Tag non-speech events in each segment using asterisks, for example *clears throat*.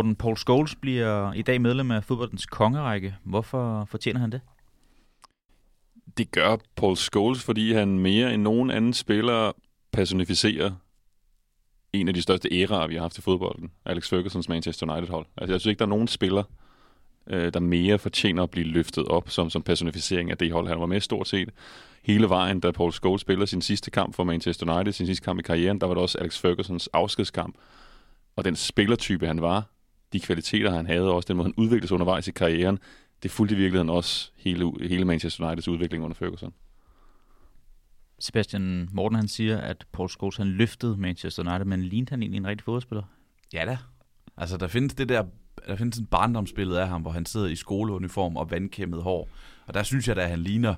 Morten Paul Scholes bliver i dag medlem af fodboldens kongerække. Hvorfor fortjener han det? Det gør Paul Scholes, fordi han mere end nogen anden spiller personificerer en af de største æraer, vi har haft i fodbolden. Alex Fergusons Manchester United-hold. Altså, jeg synes ikke, der er nogen spiller, øh, der mere fortjener at blive løftet op som, som personificering af det hold. Han var med stort set hele vejen, da Paul Scholes spiller sin sidste kamp for Manchester United, sin sidste kamp i karrieren. Der var det også Alex Fergusons afskedskamp. Og den spillertype, han var, de kvaliteter, han havde, og også den måde, han udviklede sig undervejs i karrieren, det fulgte i virkeligheden også hele, hele Manchester Uniteds udvikling under Ferguson. Sebastian Morten han siger, at Paul Scholes han løftede Manchester United, men lignede han egentlig en rigtig fodboldspiller? Ja da. Altså, der findes det der der findes en barndomsbillede af ham, hvor han sidder i skoleuniform og vandkæmmet hår. Og der synes jeg, at han ligner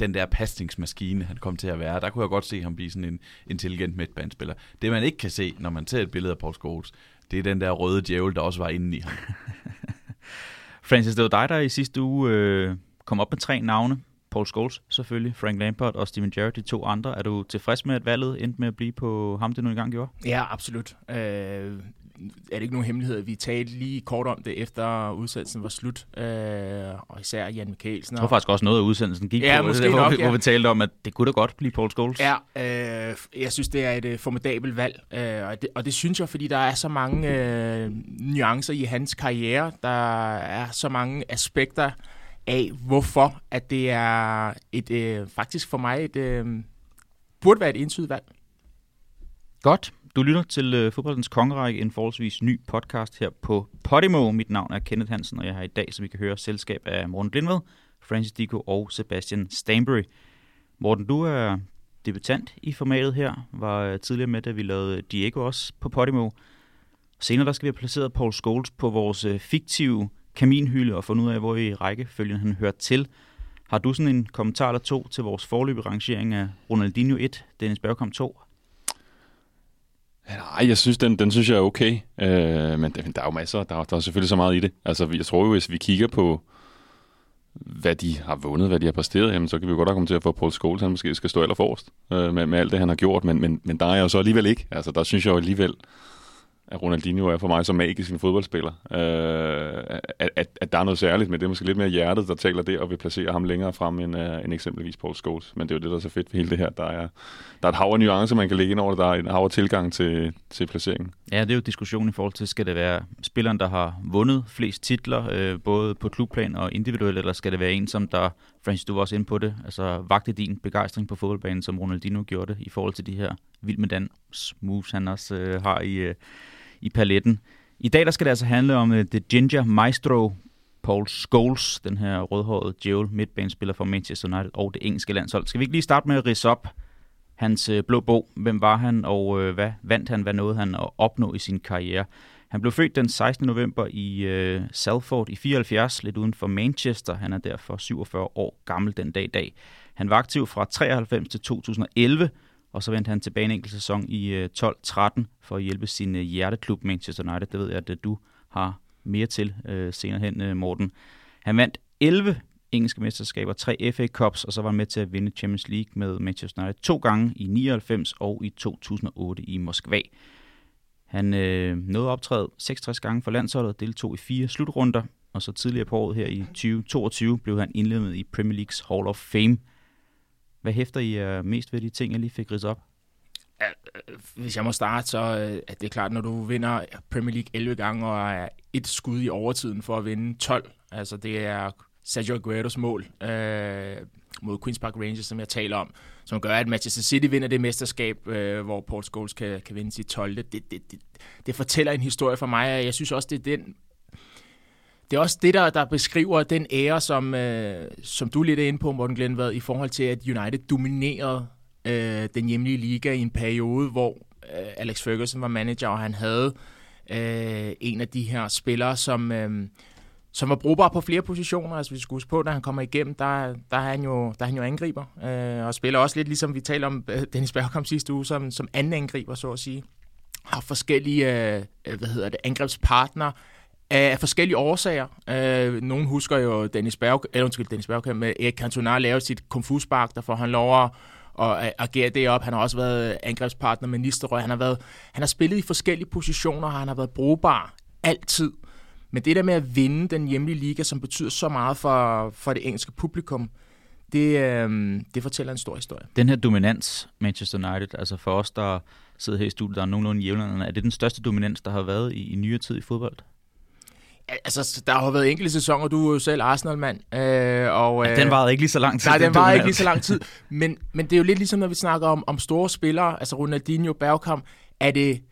den der pasningsmaskine, han kom til at være. Der kunne jeg godt se ham blive sådan en intelligent midtbanespiller. Det, man ikke kan se, når man ser et billede af Paul Scholes, det er den der røde djævel, der også var inde i ham. *laughs* Francis, det var dig, der i sidste uge øh, kom op med tre navne. Paul Scholes selvfølgelig, Frank Lampard og Steven Gerrard, de to andre. Er du tilfreds med, at valget endte med at blive på ham, det nu engang gjorde? Ja, absolut. Øh, er det ikke nogen hemmelighed. Vi talte lige kort om det, efter udsendelsen var slut, øh, og især Jan Mikkelsen. Jeg tror faktisk også noget af udsendelsen gik ja, på, måske det, nok, hvor, vi, ja. hvor vi talte om, at det kunne da godt blive Paul Scholes. Ja, øh, jeg synes, det er et uh, formidabelt valg, øh, og, det, og det synes jeg, fordi der er så mange øh, nuancer i hans karriere, der er så mange aspekter af, hvorfor at det er et øh, faktisk for mig et øh, burde være et entydigt valg. Godt. Du lytter til øh, Fodboldens Kongerække, en forholdsvis ny podcast her på Podimo. Mit navn er Kenneth Hansen, og jeg har i dag, som vi kan høre, selskab af Morten Blindved, Francis Dico og Sebastian Stanbury. Morten, du er debutant i formatet her, var øh, tidligere med, da vi lavede Diego også på Podimo. Senere der skal vi have placeret Paul Scholes på vores øh, fiktive kaminhylde og fundet ud af, hvor i rækkefølgen han hører til. Har du sådan en kommentar eller to til vores forløbige rangering af Ronaldinho 1, Dennis Bergkamp 2? Nej, jeg synes, den, den synes jeg er okay. Øh, men der, der er jo masser. Der, der er selvfølgelig så meget i det. Altså, jeg tror jo, hvis vi kigger på, hvad de har vundet, hvad de har præsteret, jamen, så kan vi jo godt komme til at få Paul Scholes han måske skal stå aller forrest øh, med, med alt det, han har gjort. Men, men, men der er jeg jo så alligevel ikke. Altså, der synes jeg jo alligevel, at Ronaldinho er for mig så magisk en fodboldspiller. Øh, at, at, at der er noget særligt, men det er måske lidt mere hjertet, der taler det, og vil placere ham længere frem end, uh, end eksempelvis Paul Scholes. Men det er jo det, der er så fedt ved hele det her. Der er, der er et hav af nuancer, man kan lægge ind over det. Der er en hav af tilgang til, til placeringen. Ja, det er jo diskussion i forhold til, skal det være spilleren, der har vundet flest titler, øh, både på klubplan og individuelt, eller skal det være en, som der, Francis, du var også inde på det, altså vagte din begejstring på fodboldbanen, som Ronaldinho gjorde det, i forhold til de her vild med dans moves, han også øh, har i, øh, i paletten. I dag der skal det altså handle om øh, uh, The Ginger Maestro, Paul Scholes, den her rødhårede djævel midtbanespiller for Manchester United og det engelske landshold. Skal vi ikke lige starte med at rise op hans uh, blå bog? Hvem var han, og uh, hvad vandt han, hvad nåede han at opnå i sin karriere? Han blev født den 16. november i uh, Salford i 74, lidt uden for Manchester. Han er derfor 47 år gammel den dag i dag. Han var aktiv fra 93 til 2011, og så vendte han tilbage en enkelt sæson i øh, 12-13 for at hjælpe sin øh, hjerteklub Manchester United. Det ved jeg, at øh, du har mere til øh, senere hen, Morten. Han vandt 11 engelske mesterskaber, tre FA Cups, og så var han med til at vinde Champions League med Manchester United to gange i 99 og i 2008 i Moskva. Han øh, nåede optræde 66 gange for landsholdet, deltog i fire slutrunder, og så tidligere på året her i 2022 blev han indlemmet i Premier Leagues Hall of Fame. Hvad hæfter I øh, mest ved de ting, jeg lige fik ridset op? Øh, hvis jeg må starte, så øh, er det klart, når du vinder Premier League 11 gange og er et skud i overtiden for at vinde 12. Altså det er Sergio Aguero's mål øh, mod Queen's Park Rangers, som jeg taler om, som gør, at Manchester City vinder det mesterskab, øh, hvor Paul Scholes kan, kan vinde sit 12. Det, det, det, det fortæller en historie for mig, og jeg synes også, det er den det er også det, der, der beskriver den ære, som, øh, som du lidt er inde på, Morten Glenvad, i forhold til, at United dominerede øh, den hjemlige liga i en periode, hvor øh, Alex Ferguson var manager, og han havde øh, en af de her spillere, som, øh, som var brugbar på flere positioner. Altså, vi skal huske på, når han kommer igennem, der, der, er, han jo, der er han jo angriber, øh, og spiller også lidt, ligesom vi talte om øh, Dennis Bergkamp sidste uge, som, som anden angriber, så at sige. Har forskellige øh, øh hvad hedder det, angrebspartnere, af forskellige årsager. Øh, nogen husker jo Dennis Berg, eller undskyld, Dennis Berg, med Erik Cantona lave sit konfuspark, der får han lov at og agere det op. Han har også været angrebspartner med Nisterøj. Han har, været, han har spillet i forskellige positioner, og han har været brugbar altid. Men det der med at vinde den hjemlige liga, som betyder så meget for, for det engelske publikum, det, øh, det fortæller en stor historie. Den her dominans, Manchester United, altså for os, der sidder her i studiet, der er nogenlunde jævnaldrende, er det den største dominans, der har været i, i nyere tid i fodbold? Altså, der har været enkelte sæsoner, du er jo selv Arsenal-mand. Øh, og, ja, den varede ikke lige så lang tid. Nej, den, varede ikke lige så lang tid. Men, men det er jo lidt ligesom, når vi snakker om, om store spillere, altså Ronaldinho, Bergkamp, er det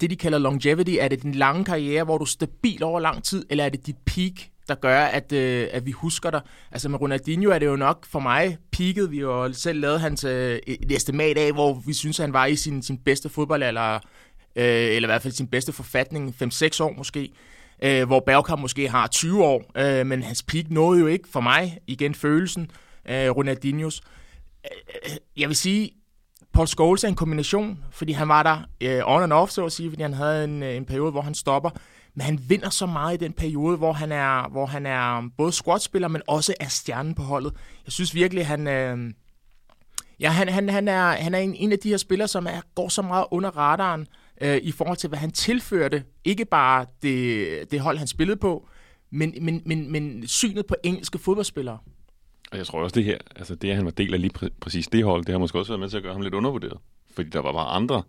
det, de kalder longevity, er det den lange karriere, hvor du er stabil over lang tid, eller er det dit peak, der gør, at, øh, at vi husker dig. Altså med Ronaldinho er det jo nok for mig peaket. Vi har jo selv lavet hans øh, et estimat af, hvor vi synes, han var i sin, sin bedste fodboldalder, øh, eller i hvert fald sin bedste forfatning, 5-6 år måske. Øh, hvor Bergkamp måske har 20 år, øh, men hans peak nåede jo ikke for mig, igen følelsen, øh, Ronaldinhos. Jeg vil sige, Paul Scholes er en kombination, fordi han var der øh, on and off, så at sige, fordi han havde en, øh, en periode, hvor han stopper men han vinder så meget i den periode, hvor han er, hvor han er både squatspiller, men også er stjernen på holdet. Jeg synes virkelig, han... Øh, ja, han, han, han, er, han er en, en af de her spillere, som er, går så meget under radaren øh, i forhold til, hvad han tilførte. Ikke bare det, det hold, han spillede på, men, men, men, men synet på engelske fodboldspillere. Og jeg tror også, det her, altså det, at han var del af lige præ- præcis det hold, det har måske også været med til at gøre ham lidt undervurderet. Fordi der var bare andre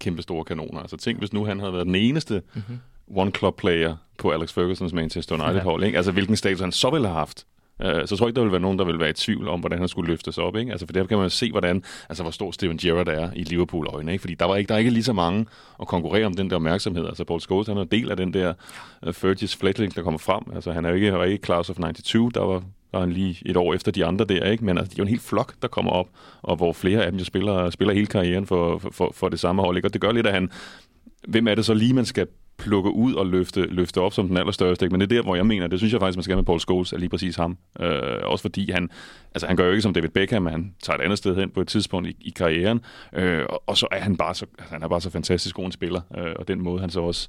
kæmpe store kanoner. Altså tænk, hvis nu han havde været den eneste mm-hmm one-club-player på Alex Fergusons Manchester United-hold. Ikke? Altså, hvilken status han så ville have haft. Uh, så tror jeg ikke, der vil være nogen, der vil være i tvivl om, hvordan han skulle løftes op. Ikke? Altså, for der kan man se, hvordan, altså, hvor stor Steven Gerrard er i Liverpool-øjne. Ikke? Fordi der, var ikke, der er ikke lige så mange at konkurrere om den der opmærksomhed. Altså, Paul Scholes, han er en del af den der øh, uh, Fergus Fletchling, der kommer frem. Altså, han er jo ikke, er ikke Class of 92, der var der han lige et år efter de andre der, ikke? Men altså, det er jo en hel flok, der kommer op, og hvor flere af dem jo spiller, spiller hele karrieren for, for, for det samme hold. Ikke? Og det gør lidt, at han... Hvem er det så lige, man skal plukke ud og løfte, løfte op som den allerstørste. Ikke? Men det er der, hvor jeg mener, det synes jeg faktisk, man skal med Paul Scholes, er lige præcis ham. Øh, også fordi han, altså han gør jo ikke som David Beckham, men han tager et andet sted hen på et tidspunkt i, i karrieren. Øh, og, og, så er han bare så, altså, han er bare så fantastisk god en spiller. Øh, og den måde, han så også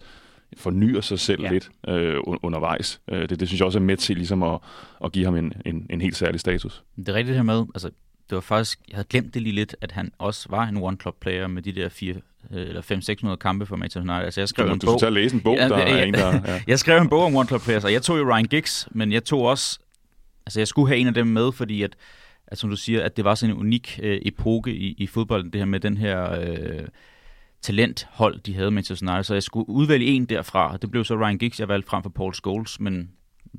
fornyer sig selv ja. lidt øh, undervejs. Øh, det, det synes jeg også er med til ligesom at, at give ham en, en, en helt særlig status. Det er rigtigt her med, altså det var faktisk, jeg havde glemt det lige lidt, at han også var en one-club-player med de der fire Øh, eller 500-600 kampe for Manchester United. Altså, jeg skrev du, en du bog. Du læse en bog, ja, der ja, er en, der... *laughs* Ja. jeg skrev en bog om One Club Players, og jeg tog jo Ryan Giggs, men jeg tog også... Altså, jeg skulle have en af dem med, fordi at, at som du siger, at det var sådan en unik øh, epoke i, i fodbolden, det her med den her... Øh, talenthold, de havde Manchester United, så jeg skulle udvælge en derfra. Det blev så Ryan Giggs, jeg valgte frem for Paul Scholes, men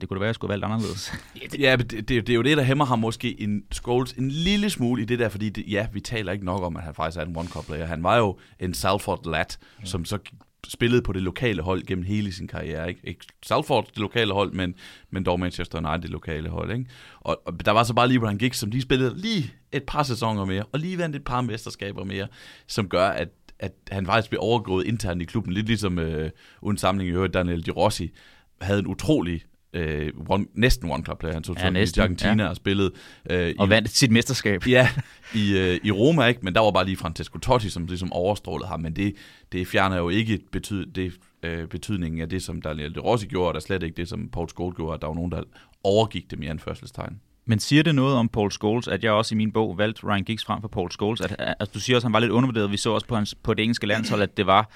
det kunne da være, at jeg skulle have valgt anderledes. ja, det, det, det, er jo det, der hæmmer ham måske en Scholes en lille smule i det der, fordi det, ja, vi taler ikke nok om, at han faktisk er en one-cup-player. Han var jo en Salford lad, ja. som så spillede på det lokale hold gennem hele sin karriere. Ikke, ikke Salford, det lokale hold, men, men dog Manchester United, det lokale hold. Ikke? Og, og der var så bare lige, hvor han gik, som de spillede lige et par sæsoner mere, og lige vandt et par mesterskaber mere, som gør, at at han faktisk blev overgået internt i klubben, lidt ligesom øh, uden samling i øvrigt, Daniel Di Rossi havde en utrolig øh, one, næsten one club player. Han tog ja, næsten, i Argentina ja. og spillede. Øh, og i, vandt sit mesterskab. Ja, *laughs* i, øh, i Roma, ikke? men der var bare lige Francesco Totti, som ligesom overstrålede ham, men det, det fjerner jo ikke betyd, det, øh, betydningen af det, som Daniel De Rossi gjorde, og der slet ikke det, som Paul Scholes gjorde, at der var nogen, der overgik dem i anførselstegn. Men siger det noget om Paul Scholes, at jeg også i min bog valgte Ryan Giggs frem for Paul Scholes? At, at, du siger også, at han var lidt undervurderet. Vi så også på, hans, på det engelske landshold, at det var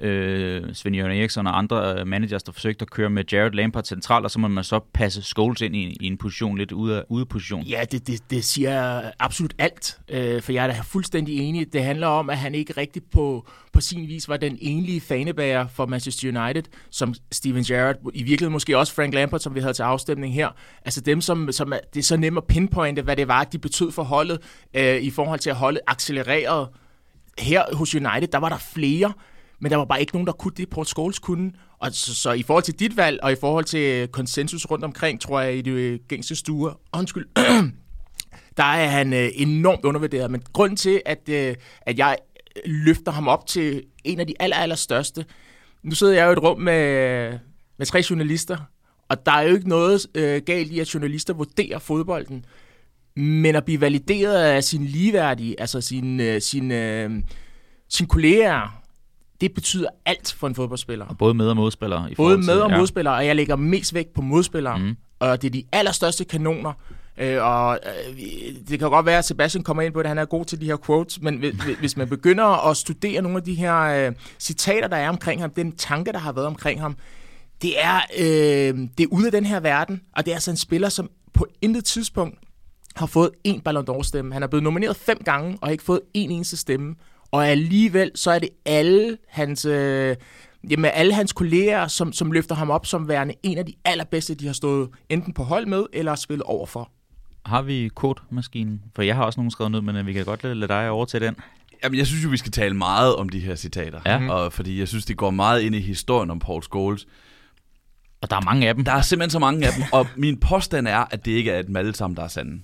øh, Svend Jørgen Eriksson og andre øh, managers, der forsøgte at køre med Jared Lampard centralt, og så må man så passe Scholes ind i, i en position lidt ude af, ude af position. Ja, det, det, det siger absolut alt, øh, for jeg er da fuldstændig enig. Det handler om, at han ikke rigtig på, på sin vis var den enlige fanebærer for Manchester United, som Steven Gerrard, i virkeligheden måske også Frank Lampard, som vi havde til afstemning her. Altså dem, som, som er, det er så nemt at pinpointe, hvad det var, de betød for holdet, øh, i forhold til at holde accelereret. Her hos United, der var der flere, men der var bare ikke nogen, der kunne det, Paul Scholes kunne. Og så, så i forhold til dit valg, og i forhold til øh, konsensus rundt omkring, tror jeg, i det øh, gængse stuer, undskyld, *clears throat* der er han øh, enormt undervurderet. Men grund til, at, øh, at jeg øh, løfter ham op til en af de aller, aller største, nu sidder jeg jo i et rum med, med tre journalister, og der er jo ikke noget øh, galt i, at journalister vurderer fodbolden, men at blive valideret af sin ligeværdige, altså sin, øh, sin, øh, sin kolleger, det betyder alt for en fodboldspiller. Og både med- og modspillere. I både med- og ja. modspillere, og jeg lægger mest vægt på modspillere. Mm. Og det er de allerstørste kanoner. Øh, og øh, det kan godt være, at Sebastian kommer ind på det, han er god til de her quotes, men hvis, hvis man begynder at studere nogle af de her øh, citater, der er omkring ham, den tanke, der har været omkring ham, det er, øh, det er ude af den her verden, og det er altså en spiller, som på intet tidspunkt har fået en Ballon d'Or-stemme. Han er blevet nomineret fem gange, og har ikke fået en eneste stemme. Og alligevel, så er det alle hans, øh, jamen alle hans kolleger, som, som løfter ham op som værende en af de allerbedste, de har stået enten på hold med, eller spillet overfor. Har vi kodemaskinen? For jeg har også nogen skrevet ned, men øh, vi kan godt lade, lade dig over til den. Jamen, jeg synes jo, vi skal tale meget om de her citater. Ja. Og fordi jeg synes, det går meget ind i historien om Paul Scholes. Og der er mange af dem. Der er simpelthen så mange af dem, og min påstand er, at det ikke er dem alle sammen, der er sande.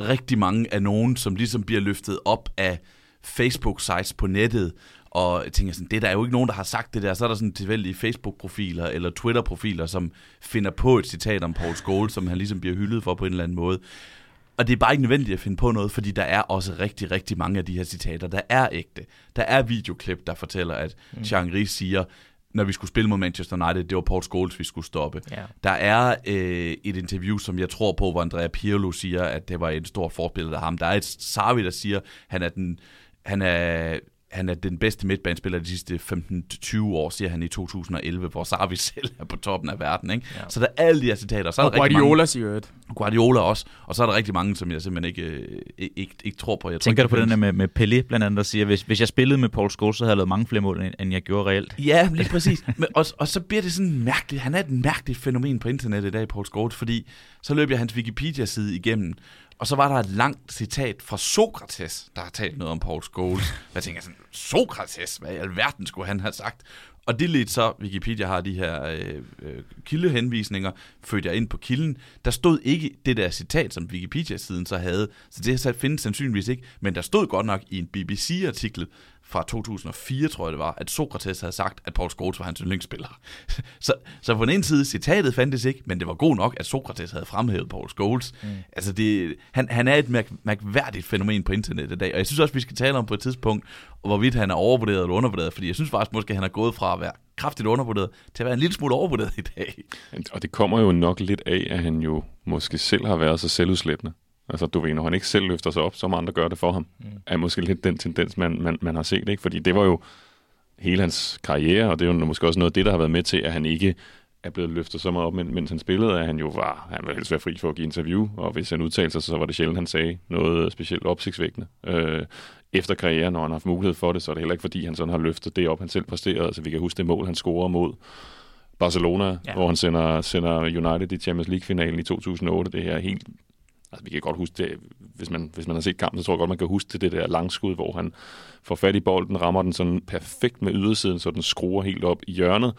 Rigtig mange af nogen, som ligesom bliver løftet op af Facebook-sites på nettet, og jeg tænker sådan, det er der er jo ikke nogen, der har sagt det der. Så er der sådan tilfældige Facebook-profiler eller Twitter-profiler, som finder på et citat om Paul Scholes, som han ligesom bliver hyldet for på en eller anden måde. Og det er bare ikke nødvendigt at finde på noget, fordi der er også rigtig, rigtig mange af de her citater, der er ægte. Der er videoklip, der fortæller, at mm. Jean-Ri siger, når vi skulle spille mod Manchester United, det var Paul Scholes, vi skulle stoppe. Ja. Der er øh, et interview, som jeg tror på, hvor Andrea Pirlo siger, at det var en stor forbillede af ham. Der er et Sarvi, der siger, han er den, han er, han er den bedste midtbanespiller de sidste 15-20 år, siger han i 2011, hvor Sarvi *laughs* selv er på toppen af verden. Ikke? Ja. Så der er alle de her citater. Så er Og der rigtig mange, Guardiola siger det. Guardiola også. Og så er der rigtig mange, som jeg simpelthen ikke, øh, ikke, ikke tror på. Jeg tror Tænker ikke, du på de den der med, med Pelé, blandt andet, der siger, hvis, hvis jeg spillede med Paul Scholes, så havde jeg lavet mange flere mål, end- end jeg gjorde reelt. Ja, lige præcis. Men, og, og så bliver det sådan mærkeligt. Han er et mærkeligt fænomen på internettet i dag, Paul Scholes, fordi så løb jeg hans Wikipedia-side igennem, og så var der et langt citat fra Sokrates, der har talt noget om Paul Scholes. *laughs* Jeg tænker sådan, Sokrates, hvad i alverden skulle han have sagt? Og det lidt så, Wikipedia har de her øh, øh, kildehenvisninger, fødte jeg ind på kilden. Der stod ikke det der citat, som Wikipedia-siden så havde, så det så findes sandsynligvis ikke, men der stod godt nok i en BBC-artikel fra 2004, tror jeg det var, at Sokrates havde sagt, at Paul Scholes var hans yndlingsspiller. *laughs* så, så på den ene side, citatet fandtes ikke, men det var god nok, at Sokrates havde fremhævet Paul Scholes. Mm. Altså, det, han, han er et mærk, mærkværdigt fænomen på internettet i dag, og jeg synes også, vi skal tale om på et tidspunkt, hvorvidt han er overvurderet eller undervurderet, fordi jeg synes faktisk måske, at han er gået fra at være kraftigt undervurderet til at være en lille smule overvurderet i dag. Og det kommer jo nok lidt af, at han jo måske selv har været så selvudslættende. Altså, du ved, når han ikke selv løfter sig op, så må andre gøre det for ham. Mm. Er måske lidt den tendens, man, man, man har set, ikke? Fordi det var jo hele hans karriere, og det er jo måske også noget af det, der har været med til, at han ikke er blevet løftet så meget op, men, mens han spillede, at han jo var, han ville helst være fri for at give interview, og hvis han udtalte sig, så var det sjældent, han sagde noget specielt opsigtsvækkende. Øh, efter karrieren, når han har haft mulighed for det, så er det heller ikke, fordi han sådan har løftet det op, han selv præsterede. Altså, vi kan huske det mål, han scorer mod Barcelona, Ja. hvor han sender, sender United i Champions League-finalen i 2008. Det her er helt... Altså, vi kan godt huske det, hvis man, hvis man har set kampen, så tror jeg godt, man kan huske det, det der langskud, hvor han får fat i bolden, rammer den sådan perfekt med ydersiden, så den skruer helt op i hjørnet,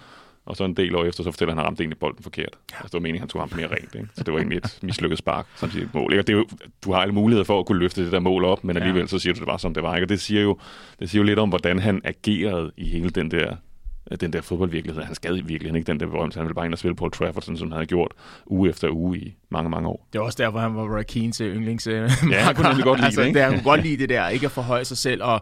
og så en del år efter, så fortæller han, at han ramte egentlig bolden forkert. Altså, det var meningen, at han tog ham mere rent. Ikke? Så det var egentlig et mislykket spark, samtidig et mål. Ikke? Og det er jo, du har alle muligheder for at kunne løfte det der mål op, men alligevel så siger du, det var, som det var. Ikke? Og det siger, jo, det siger jo lidt om, hvordan han agerede i hele den der den der fodboldvirkelighed. Han skade i virkeligheden ikke den der berømte. Han ville bare ind og spille Paul Trafford, sådan, som han havde gjort uge efter uge i mange, mange år. Det er også derfor, han var Roy Keane til yndlings. Ja, *laughs* *laughs* han kunne nemlig godt lide altså, det, ikke? Han kunne godt lide det der, ikke at forhøje sig selv, og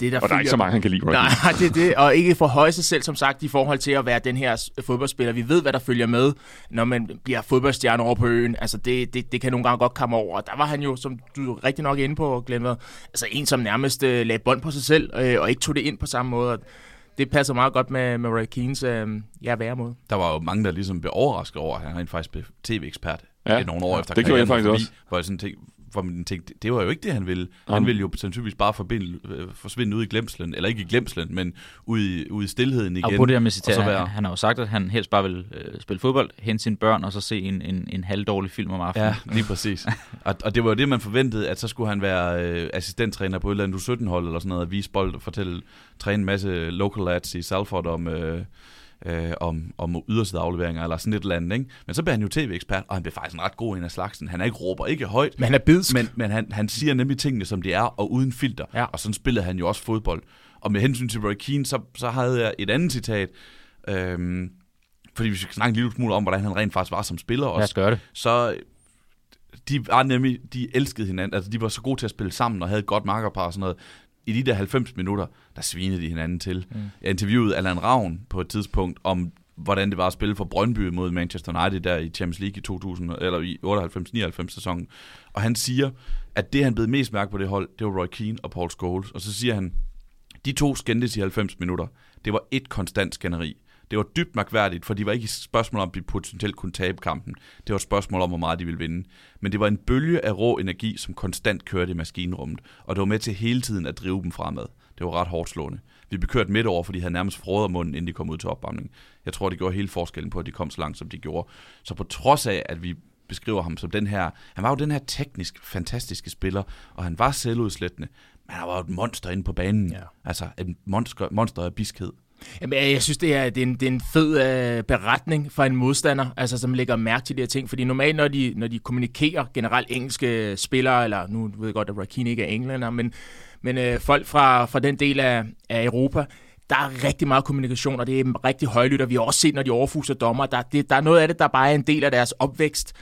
det der Og der er ikke så mange, han kan lide. Roy Nej, *laughs* det er det, og ikke forhøje sig selv, som sagt, i forhold til at være den her fodboldspiller. Vi ved, hvad der følger med, når man bliver fodboldstjerne over på øen. Altså, det, det, det kan nogle gange godt komme over. Og der var han jo, som du rigtig nok inde på, Glenn, altså en, som nærmest øh, lagde bånd på sig selv, øh, og ikke tog det ind på samme måde. Det passer meget godt med, med Roy Keanes øh, ja, væremåde. Der var jo mange, der ligesom blev overrasket over, at han rent faktisk blev tv-ekspert Ja, nogle år ja, efter det gjorde jeg faktisk forbi, også. Hvor jeg sådan tænkte, hvor man tænkte, det var jo ikke det, han ville. Han Jamen. ville jo sandsynligvis bare forbinde, øh, forsvinde ud i glemslen, eller ikke i glemslen, men ud i, ud i stillheden igen. Og på det her med citat, så han, være- han har jo sagt, at han helst bare vil øh, spille fodbold, hente sine børn, og så se en, en, en halvdårlig film om aftenen. Ja, lige præcis. og, og det var jo det, man forventede, at så skulle han være øh, assistenttræner på et eller andet U17-hold eller sådan noget, og vise bold og fortælle, træne en masse local lads i Salford om, øh, øh, om, om yderside afleveringer eller sådan et eller andet. Ikke? Men så blev han jo tv-ekspert, og han blev faktisk en ret god en af slagsen. Han er ikke råber ikke højt, Men han er bidsk. men, men han, han siger nemlig tingene, som de er, og uden filter. Ja. Og sådan spillede han jo også fodbold. Og med hensyn til Roy Keane, så, så havde jeg et andet citat, øhm, fordi vi skal snakke en lille smule om, hvordan han rent faktisk var som spiller Lad også os gøre det. så de var nemlig, de elskede hinanden, altså de var så gode til at spille sammen og havde et godt makkerpar og sådan noget. I de der 90 minutter, der svinede de hinanden til. Mm. Jeg interviewede Allan Ravn på et tidspunkt om, hvordan det var at spille for Brøndby mod Manchester United der i Champions League i 2000, eller i 98-99 sæsonen. Og han siger, at det han blev mest mærke på det hold, det var Roy Keane og Paul Scholes. Og så siger han, de to skændtes i 90 minutter. Det var et konstant skænderi. Det var dybt mærkværdigt, for det var ikke et spørgsmål om, at de potentielt kunne tabe kampen. Det var et spørgsmål om, hvor meget de ville vinde. Men det var en bølge af rå energi, som konstant kørte i maskinrummet, og det var med til hele tiden at drive dem fremad. Det var ret hårdt slående. Vi blev kørt midt over, for de havde nærmest frået munden, inden de kom ud til opvarmning. Jeg tror, det gjorde hele forskellen på, at de kom så langt, som de gjorde. Så på trods af, at vi beskriver ham som den her, han var jo den her teknisk fantastiske spiller, og han var selvudslættende, men han var jo et monster inde på banen. Ja. Altså et monster, monster af biskhed. Jamen, jeg synes, det er, det er, en, det er en fed øh, beretning fra en modstander, altså, som lægger mærke til de her ting. Fordi normalt, når de, når de kommunikerer generelt engelske øh, spillere, eller nu ved jeg godt, at Rakini ikke er englænder, men, men øh, folk fra, fra den del af, af Europa, der er rigtig meget kommunikation, og det er rigtig højlydt, og vi har også set, når de overfuser dommer, der, det, der er noget af det, der bare er en del af deres opvækst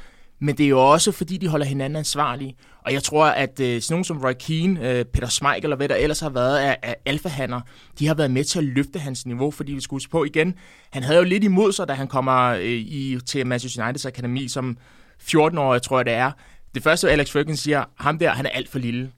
men det er jo også, fordi de holder hinanden ansvarlige. Og jeg tror, at øh, sådan nogen som Roy Keane, øh, Peter Schmeichel eller hvad der ellers har været af, af alfahander, de har været med til at løfte hans niveau, fordi vi skulle på igen, han havde jo lidt imod sig, da han kommer øh, i, til Manchester Uniteds akademi som 14 år, tror jeg det er. Det første, Alex Ferguson siger, ham der, han er alt for lille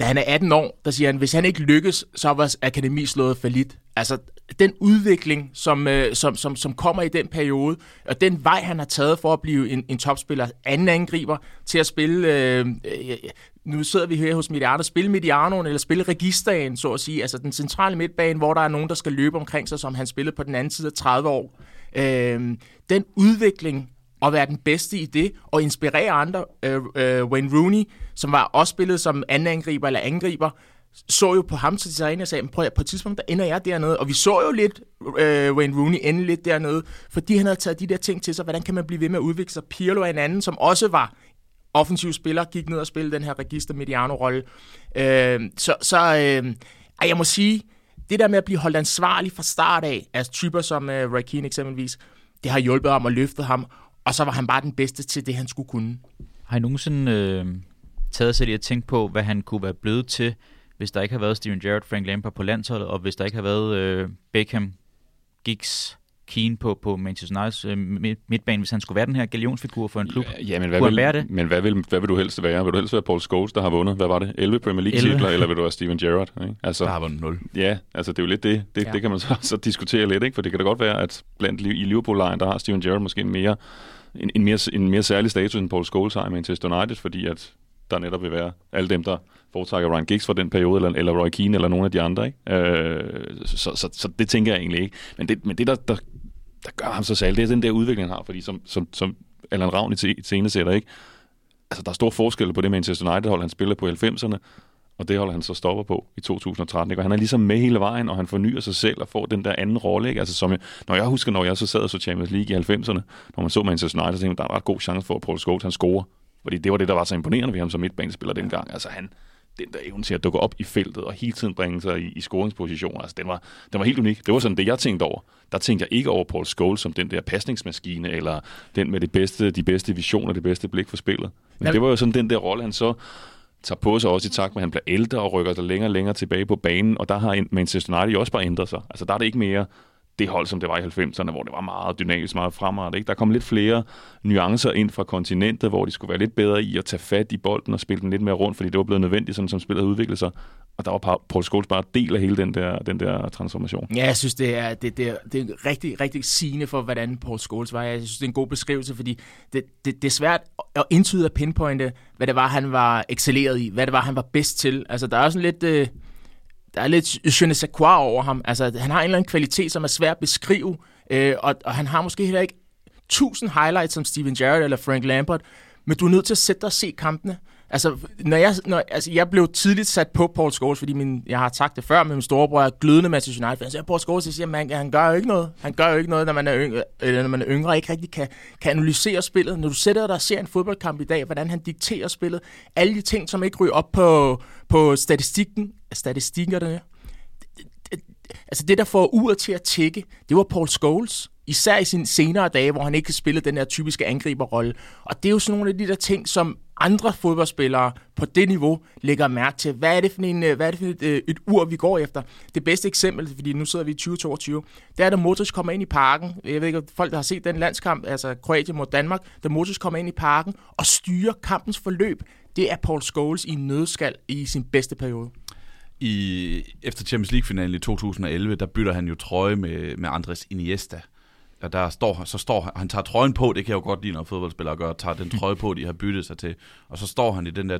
da han er 18 år, der siger han, hvis han ikke lykkes, så var vores akademi slået for lidt. Altså, den udvikling, som, øh, som, som, som kommer i den periode, og den vej, han har taget for at blive en, en topspiller, anden angriber, til at spille, øh, øh, øh, nu sidder vi her hos Mediano, spille Medianoen, eller spille Registaen, så at sige, altså den centrale midtbane, hvor der er nogen, der skal løbe omkring sig, som han spillede på den anden side af 30 år. Øh, den udvikling og være den bedste i det, og inspirere andre. Øh, øh, Wayne Rooney, som var også spillet som anden angriber eller angriber, så jo på ham til design og sagde, prøv at, på et tidspunkt, der ender jeg dernede. Og vi så jo lidt øh, Wayne Rooney ende lidt dernede, fordi han havde taget de der ting til sig. Hvordan kan man blive ved med at udvikle sig? Pirlo er en anden, som også var offensiv spiller, gik ned og spillede den her register Mediano-rolle. Øh, så så øh, jeg må sige, det der med at blive holdt ansvarlig fra start af, altså typer som øh, Ray Keane eksempelvis, det har hjulpet ham og løftet ham, og så var han bare den bedste til det, han skulle kunne. Har I nogensinde øh, taget sig lige at tænke på, hvad han kunne være blevet til, hvis der ikke havde været Steven Gerrard, Frank Lampard på landsholdet, og hvis der ikke havde været øh, Beckham, Giggs, Keane på, på Manchester Uniteds øh, midtbane, hvis han skulle være den her galionsfigur for en klub? Ja, men hvad, vil, det? men hvad vil, hvad vil du helst være? Vil du helst være Paul Scholes, der har vundet, hvad var det, 11 Premier League-titler, eller vil du være Steven Gerrard? Ikke? Altså, der har vundet 0. Ja, altså det er jo lidt det. Det, ja. det kan man så, så diskutere lidt, ikke? for det kan da godt være, at blandt i Liverpool-lejen, der har Steven Gerrard måske en mere en, en, mere, en mere særlig status end Paul Scholes har i Manchester United, fordi at der netop vil være alle dem, der foretrækker Ryan Giggs fra den periode, eller, eller Roy Keane, eller nogle af de andre. Ikke? Øh, så, så, så, så det tænker jeg egentlig ikke. Men det, men det der, der, der gør ham så særlig, det er den der udvikling, han har, fordi som, som, som Allan Ravn i sætter, ikke? Altså, der er stor forskel på det Manchester United-hold, han spiller på 90'erne, og det holder han så stopper på i 2013. Ikke? Og han er ligesom med hele vejen, og han fornyer sig selv og får den der anden rolle. Ikke? Altså, som jeg, når jeg husker, når jeg så sad og så Champions League i 90'erne, når man så Manchester United, så tænkte jeg, der er ret god chance for, at Paul Scholes han scorer. Fordi det var det, der var så imponerende ved ham som midtbanespiller dengang. Altså han, den der evne til at dukke op i feltet og hele tiden bringe sig i, i scoringspositioner, altså den var, den var helt unik. Det var sådan det, jeg tænkte over. Der tænkte jeg ikke over Paul Scholes som den der pasningsmaskine, eller den med det bedste, de bedste visioner, det bedste blik for spillet. Men ja. det var jo sådan den der rolle, han så tager på sig også i takt med, at han bliver ældre og rykker sig længere og længere tilbage på banen, og der har Manchester United også bare ændret sig. Altså der er det ikke mere det hold, som det var i 90'erne, hvor det var meget dynamisk, meget fremad. Ikke? Der kom lidt flere nuancer ind fra kontinentet, hvor de skulle være lidt bedre i at tage fat i bolden og spille den lidt mere rundt, fordi det var blevet nødvendigt, sådan som spillet udviklede sig. Og der var Paul Scholes bare del af hele den der, den der transformation. Ja, jeg synes, det er, det, det, er, det er rigtig, rigtig sigende for, hvordan Paul Scholes var. Jeg synes, det er en god beskrivelse, fordi det, det, det er svært at indtyde at pinpointe, hvad det var, han var excelleret i, hvad det var, han var bedst til. Altså, der er sådan lidt... Øh, der er lidt je ne sais quoi over ham. Altså, han har en eller anden kvalitet, som er svær at beskrive, øh, og, og han har måske heller ikke tusind highlights som Steven Gerrard eller Frank Lampard, men du er nødt til at sætte dig og se kampene. Altså, når jeg, når, altså, jeg blev tidligt sat på Paul Scholes, fordi min, jeg har sagt det før, med min storebror er glødende Manchester United. Så jeg Paul Scholes, jeg siger, man, han gør jo ikke noget. Han gør jo ikke noget, når man er yngre, eller øh, når man er yngre og ikke rigtig kan, kan analysere spillet. Når du sætter dig og ser en fodboldkamp i dag, hvordan han dikterer spillet, alle de ting, som ikke ryger op på, på statistikken, statistikkerne, altså det, der får uret til at tække, det var Paul Scholes. Især i sine senere dage, hvor han ikke spillede den her typiske angriberrolle. Og det er jo sådan nogle af de der ting, som andre fodboldspillere på det niveau lægger mærke til. Hvad er det for, en, øh, hvad er det for et, øh, et ur, vi går efter? Det bedste eksempel, fordi nu sidder vi i 2022, det er, da Modric kommer ind i parken. Jeg ved ikke, folk, der har set den landskamp, altså Kroatien mod Danmark, da Modric kommer ind i parken og styrer kampens forløb. Det er Paul Scholes i en nødskal i sin bedste periode. I, efter Champions League-finalen i 2011, der bytter han jo trøje med, med Andres Iniesta. Og der står, så står han, han tager trøjen på, det kan jeg jo godt lide, når fodboldspillere gør, tager den *laughs* trøje på, de har byttet sig til. Og så står han i den der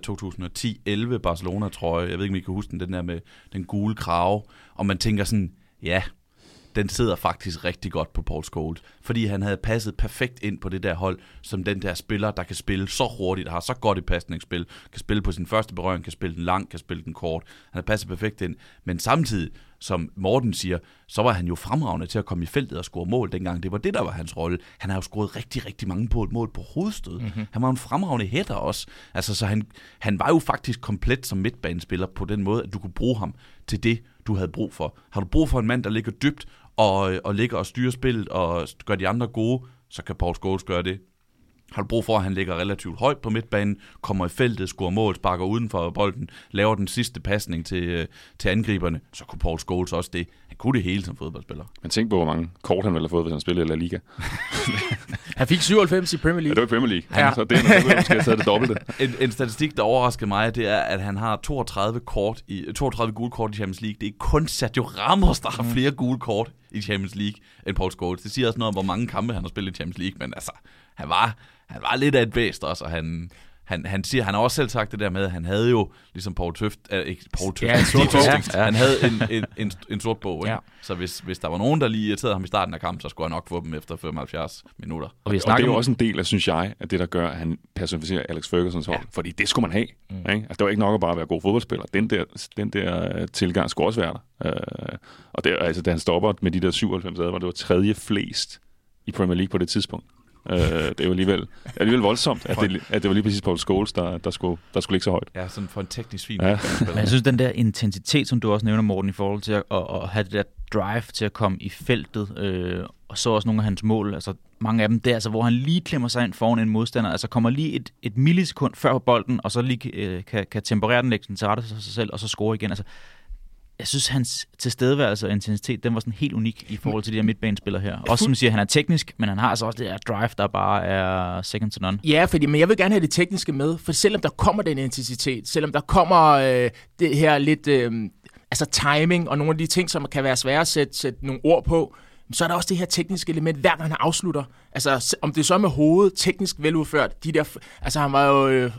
2010-11 Barcelona-trøje, jeg ved ikke, om I kan huske den, den der med den gule krave, og man tænker sådan, ja, den sidder faktisk rigtig godt på Paul Scholes, fordi han havde passet perfekt ind på det der hold, som den der spiller, der kan spille så hurtigt, har så godt et pasningsspil, kan spille på sin første berøring, kan spille den lang, kan spille den kort. Han har passet perfekt ind, men samtidig, som Morten siger, så var han jo fremragende til at komme i feltet og score mål dengang. Det var det, der var hans rolle. Han har jo scoret rigtig, rigtig mange på et mål på hovedstød. Mm-hmm. Han var en fremragende hætter også. Altså, så han, han var jo faktisk komplet som midtbanespiller på den måde, at du kunne bruge ham til det, du havde brug for. Har du brug for en mand, der ligger dybt og, og ligger og styrer spillet og gør de andre gode, så kan Paul Scholes gøre det. Har du brug for, at han ligger relativt højt på midtbanen, kommer i feltet, scorer mål, sparker uden for bolden, laver den sidste pasning til, øh, til angriberne, så kunne Paul Scholes også det. Han kunne det hele som fodboldspiller. Men tænk på, hvor mange kort han ville have fået, hvis han spillede i La Liga. *laughs* Han fik 97 i Premier Ja, League. det var i Premier League. Ja. Ja. Så det er måske have det dobbelte. *laughs* En, en statistik, der overrasker mig, det er, at han har 32, kort i, 32 gule kort i Champions League. Det er kun Sergio Ramos, der har flere gule kort i Champions League end Paul Scholes. Det siger også noget om, hvor mange kampe han har spillet i Champions League, men altså, han var, han var lidt af et bæst også, og han, han, han, siger, han har også selv sagt det der med, at han havde jo, ligesom Paul Tøft, øh, ikke Paul Tøft, Ja, en sort bog. Han havde en, en, en, en sort bog, ikke? Ja. Så hvis, hvis der var nogen, der lige irriterede ham i starten af kampen, så skulle han nok få dem efter 75 minutter. Og vi Og det er jo også en del af, synes jeg, at det, der gør, at han personificerer Alex Fergusons hold. Ja. Fordi det skulle man have. Mm. Ikke? Altså, det var ikke nok at bare være god fodboldspiller. Den der, den der øh, tilgang skulle også være der. Øh, og det, altså, da han stopper med de der 97 advar, det var tredje flest i Premier League på det tidspunkt. Øh, det er jo alligevel, alligevel voldsomt, at det, at det var lige præcis Paul Scholes, der, der, skulle, der skulle ligge så højt. Ja, sådan for en teknisk Ja. ja. Men jeg synes, den der intensitet, som du også nævner, Morten, i forhold til at, at, at have det der drive til at komme i feltet, øh, og så også nogle af hans mål, altså mange af dem der, altså, hvor han lige klemmer sig ind foran en modstander, altså kommer lige et, et millisekund før på bolden, og så lige øh, kan, kan temperere den, lægge den til rette for sig selv, og så score igen. Altså, jeg synes, hans tilstedeværelse og intensitet, den var sådan helt unik i forhold til de her midtbanespillere her. Også som siger, han er teknisk, men han har altså også det der drive, der bare er second to none. Ja, fordi, men jeg vil gerne have det tekniske med, for selvom der kommer den intensitet, selvom der kommer øh, det her lidt øh, altså timing og nogle af de ting, som kan være svære at sætte, sætte nogle ord på, så er der også det her tekniske element, hver gang han afslutter. Altså, om det så er med hovedet, teknisk veludført, de der, altså han var jo, øh,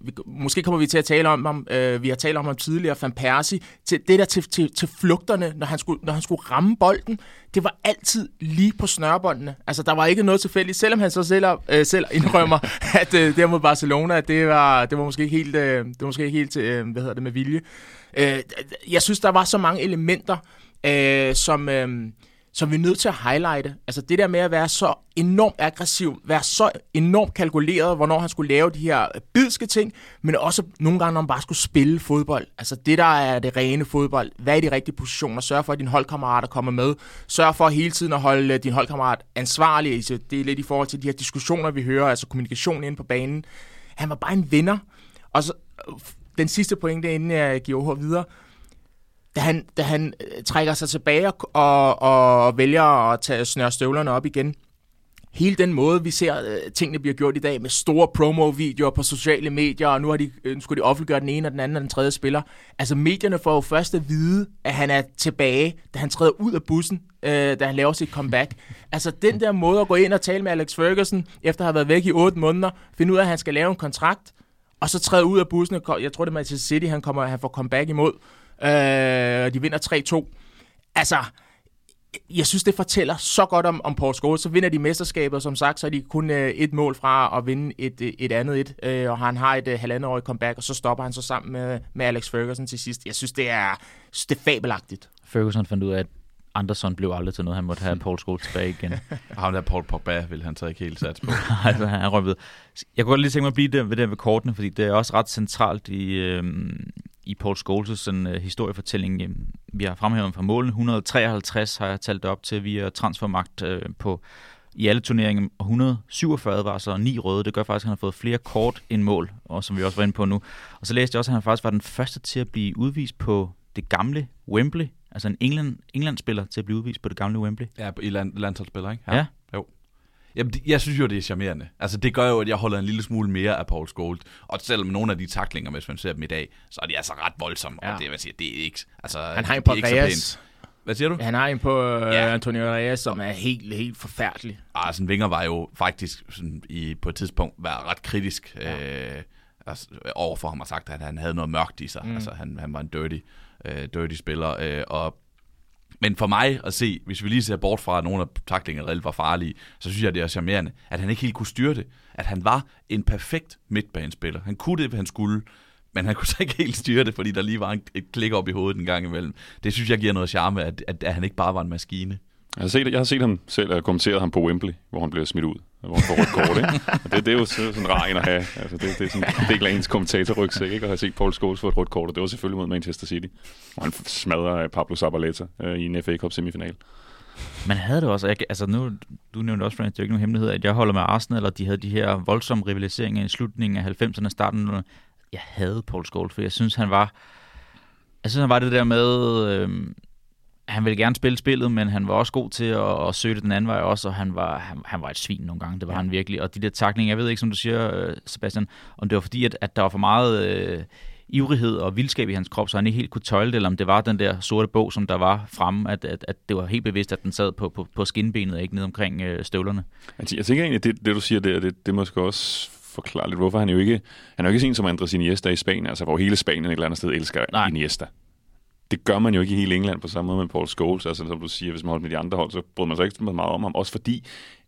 vi- måske kommer vi til at tale om ham, øh, vi har talt om ham tidligere, Van Persie, til det der til, til, til flugterne, når han, skulle, når han skulle ramme bolden, det var altid lige på snørbåndene. Altså, der var ikke noget tilfældigt, selvom han så selv, øh, selv indrømmer, *laughs* at øh, der mod Barcelona, at det var, det var måske ikke helt, øh, det var måske ikke helt øh, hvad hedder det, med vilje. Øh, jeg synes, der var så mange elementer, øh, som... Øh, som vi er nødt til at highlighte. Altså det der med at være så enormt aggressiv, være så enormt kalkuleret, hvornår han skulle lave de her bidske ting, men også nogle gange, når han bare skulle spille fodbold. Altså det, der er det rene fodbold. Hvad er de rigtige positioner? Sørg for, at dine holdkammerater kommer med. Sørg for hele tiden at holde øh, din holdkammerat ansvarlig. Altså, det er lidt i forhold til de her diskussioner, vi hører, altså kommunikation inde på banen. Han var bare en vinder. Og så, øh, den sidste pointe, inden jeg giver ordet videre, da han, da han øh, trækker sig tilbage og, og, vælger at tage snøre støvlerne op igen. Hele den måde, vi ser øh, tingene bliver gjort i dag, med store promo-videoer på sociale medier, og nu, har de, øh, nu skulle de offentliggøre den ene og den anden og den tredje spiller. Altså medierne får jo først at vide, at han er tilbage, da han træder ud af bussen, øh, da han laver sit comeback. Altså den der måde at gå ind og tale med Alex Ferguson, efter at have været væk i 8 måneder, finde ud af, at han skal lave en kontrakt, og så træde ud af bussen. og Jeg tror, det er Manchester City, han, kommer, han får comeback imod. Øh, de vinder 3-2. Altså, jeg synes, det fortæller så godt om, om Paul Scholes. Så vinder de mesterskabet, som sagt, så er de kun øh, et mål fra at vinde et, øh, et andet et. Øh, og han har et øh, halvandet comeback, og så stopper han så sammen med, med Alex Ferguson til sidst. Jeg synes, det er, synes, det er fabelagtigt. Ferguson fandt ud af, at Anderson blev aldrig til noget. Han måtte have Paul Scholes tilbage igen. *laughs* Og ham der Paul Pogba vil han så ikke helt sats på. *laughs* altså, han røget. Jeg kunne godt lige tænke mig at blive der ved det ved kortene, fordi det er også ret centralt i, øhm, i Paul Scholes' sådan, øh, historiefortælling. Øhm, Vi har fremhævet fra målene. 153 har jeg talt op til via transfermagt øh, på i alle turneringer. Og 147 var så ni røde. Det gør faktisk, at han har fået flere kort end mål, og som vi også var inde på nu. Og så læste jeg også, at han faktisk var den første til at blive udvist på det gamle Wembley. Altså en England, England-spiller til at blive udvist på det gamle Wembley. Ja, i land, landsholdsspiller, ikke? Ja. Jo. Jamen, det- jeg synes jo, det er charmerende. Altså, det gør jo, at jeg holder en lille smule mere af Paul Scholes. Og selvom nogle af de taklinger, hvis man ser dem i dag, så er de altså ret voldsomme. Ja. Og det, vil sige, det er ikke... Altså, Han har en det på er Reyes. Hvad siger du? Han har en på øh, Ja. Antonio Reyes, som er helt, helt forfærdelig. Arsene Wenger var jo faktisk sådan, i, på et tidspunkt var ret kritisk ja. øh, altså, overfor ham og sagt, at han havde noget mørkt i sig. Mm. Altså, han, han var en dirty, øh, dirty spiller. Øh, og, men for mig at se, hvis vi lige ser bort fra, at nogle af taklingerne reelt var farlige, så synes jeg, det er charmerende, at han ikke helt kunne styre det. At han var en perfekt midtbanespiller. Han kunne det, han skulle, men han kunne så ikke helt styre det, fordi der lige var et klik op i hovedet en gang imellem. Det synes jeg giver noget charme, at, at, at han ikke bare var en maskine. Jeg har, set, jeg har set ham selv og kommenteret ham på Wembley, hvor han blev smidt ud, hvor han får rødt kort. Ikke? Og det, det, er jo så- sådan rar en at have. Altså, det, det er sådan en er ikke ens kommentatorrygsæk, ikke? at have set Paul Scholes få et rødt kort, og det var selvfølgelig mod Manchester City, hvor han smadrer øh, Pablo Zabaleta øh, i en FA Cup semifinal. Man havde det også, jeg, altså nu, du nævnte også, Frans, det er jo ikke nogen hemmelighed, at jeg holder med Arsenal, og de havde de her voldsomme rivaliseringer i slutningen af 90'erne og starten. af 00'erne. Jeg havde Paul Scholes, for jeg synes, han var, jeg synes, han var det der med, Øh, han ville gerne spille spillet, men han var også god til at, at søge det den anden vej også, og han var, han, han var et svin nogle gange, det var ja. han virkelig. Og de der taklinger, jeg ved ikke, som du siger, øh, Sebastian, om det var fordi, at, at der var for meget øh, ivrighed og vildskab i hans krop, så han ikke helt kunne tøjle det, eller om det var den der sorte bog, som der var fremme, at, at, at det var helt bevidst, at den sad på, på, på skinbenet, og ikke ned omkring øh, støvlerne. Jeg tænker egentlig, at det, det du siger der, det, det måske også forklare lidt, hvorfor han jo ikke, han er jo ikke sådan som Andres Iniesta i Spanien, altså hvor hele Spanien et eller andet sted elsker Nej. Iniesta. Det gør man jo ikke i hele England på samme måde med Paul Scholes, altså som du siger, hvis man holder med de andre hold, så bryder man sig ikke så meget om ham, også fordi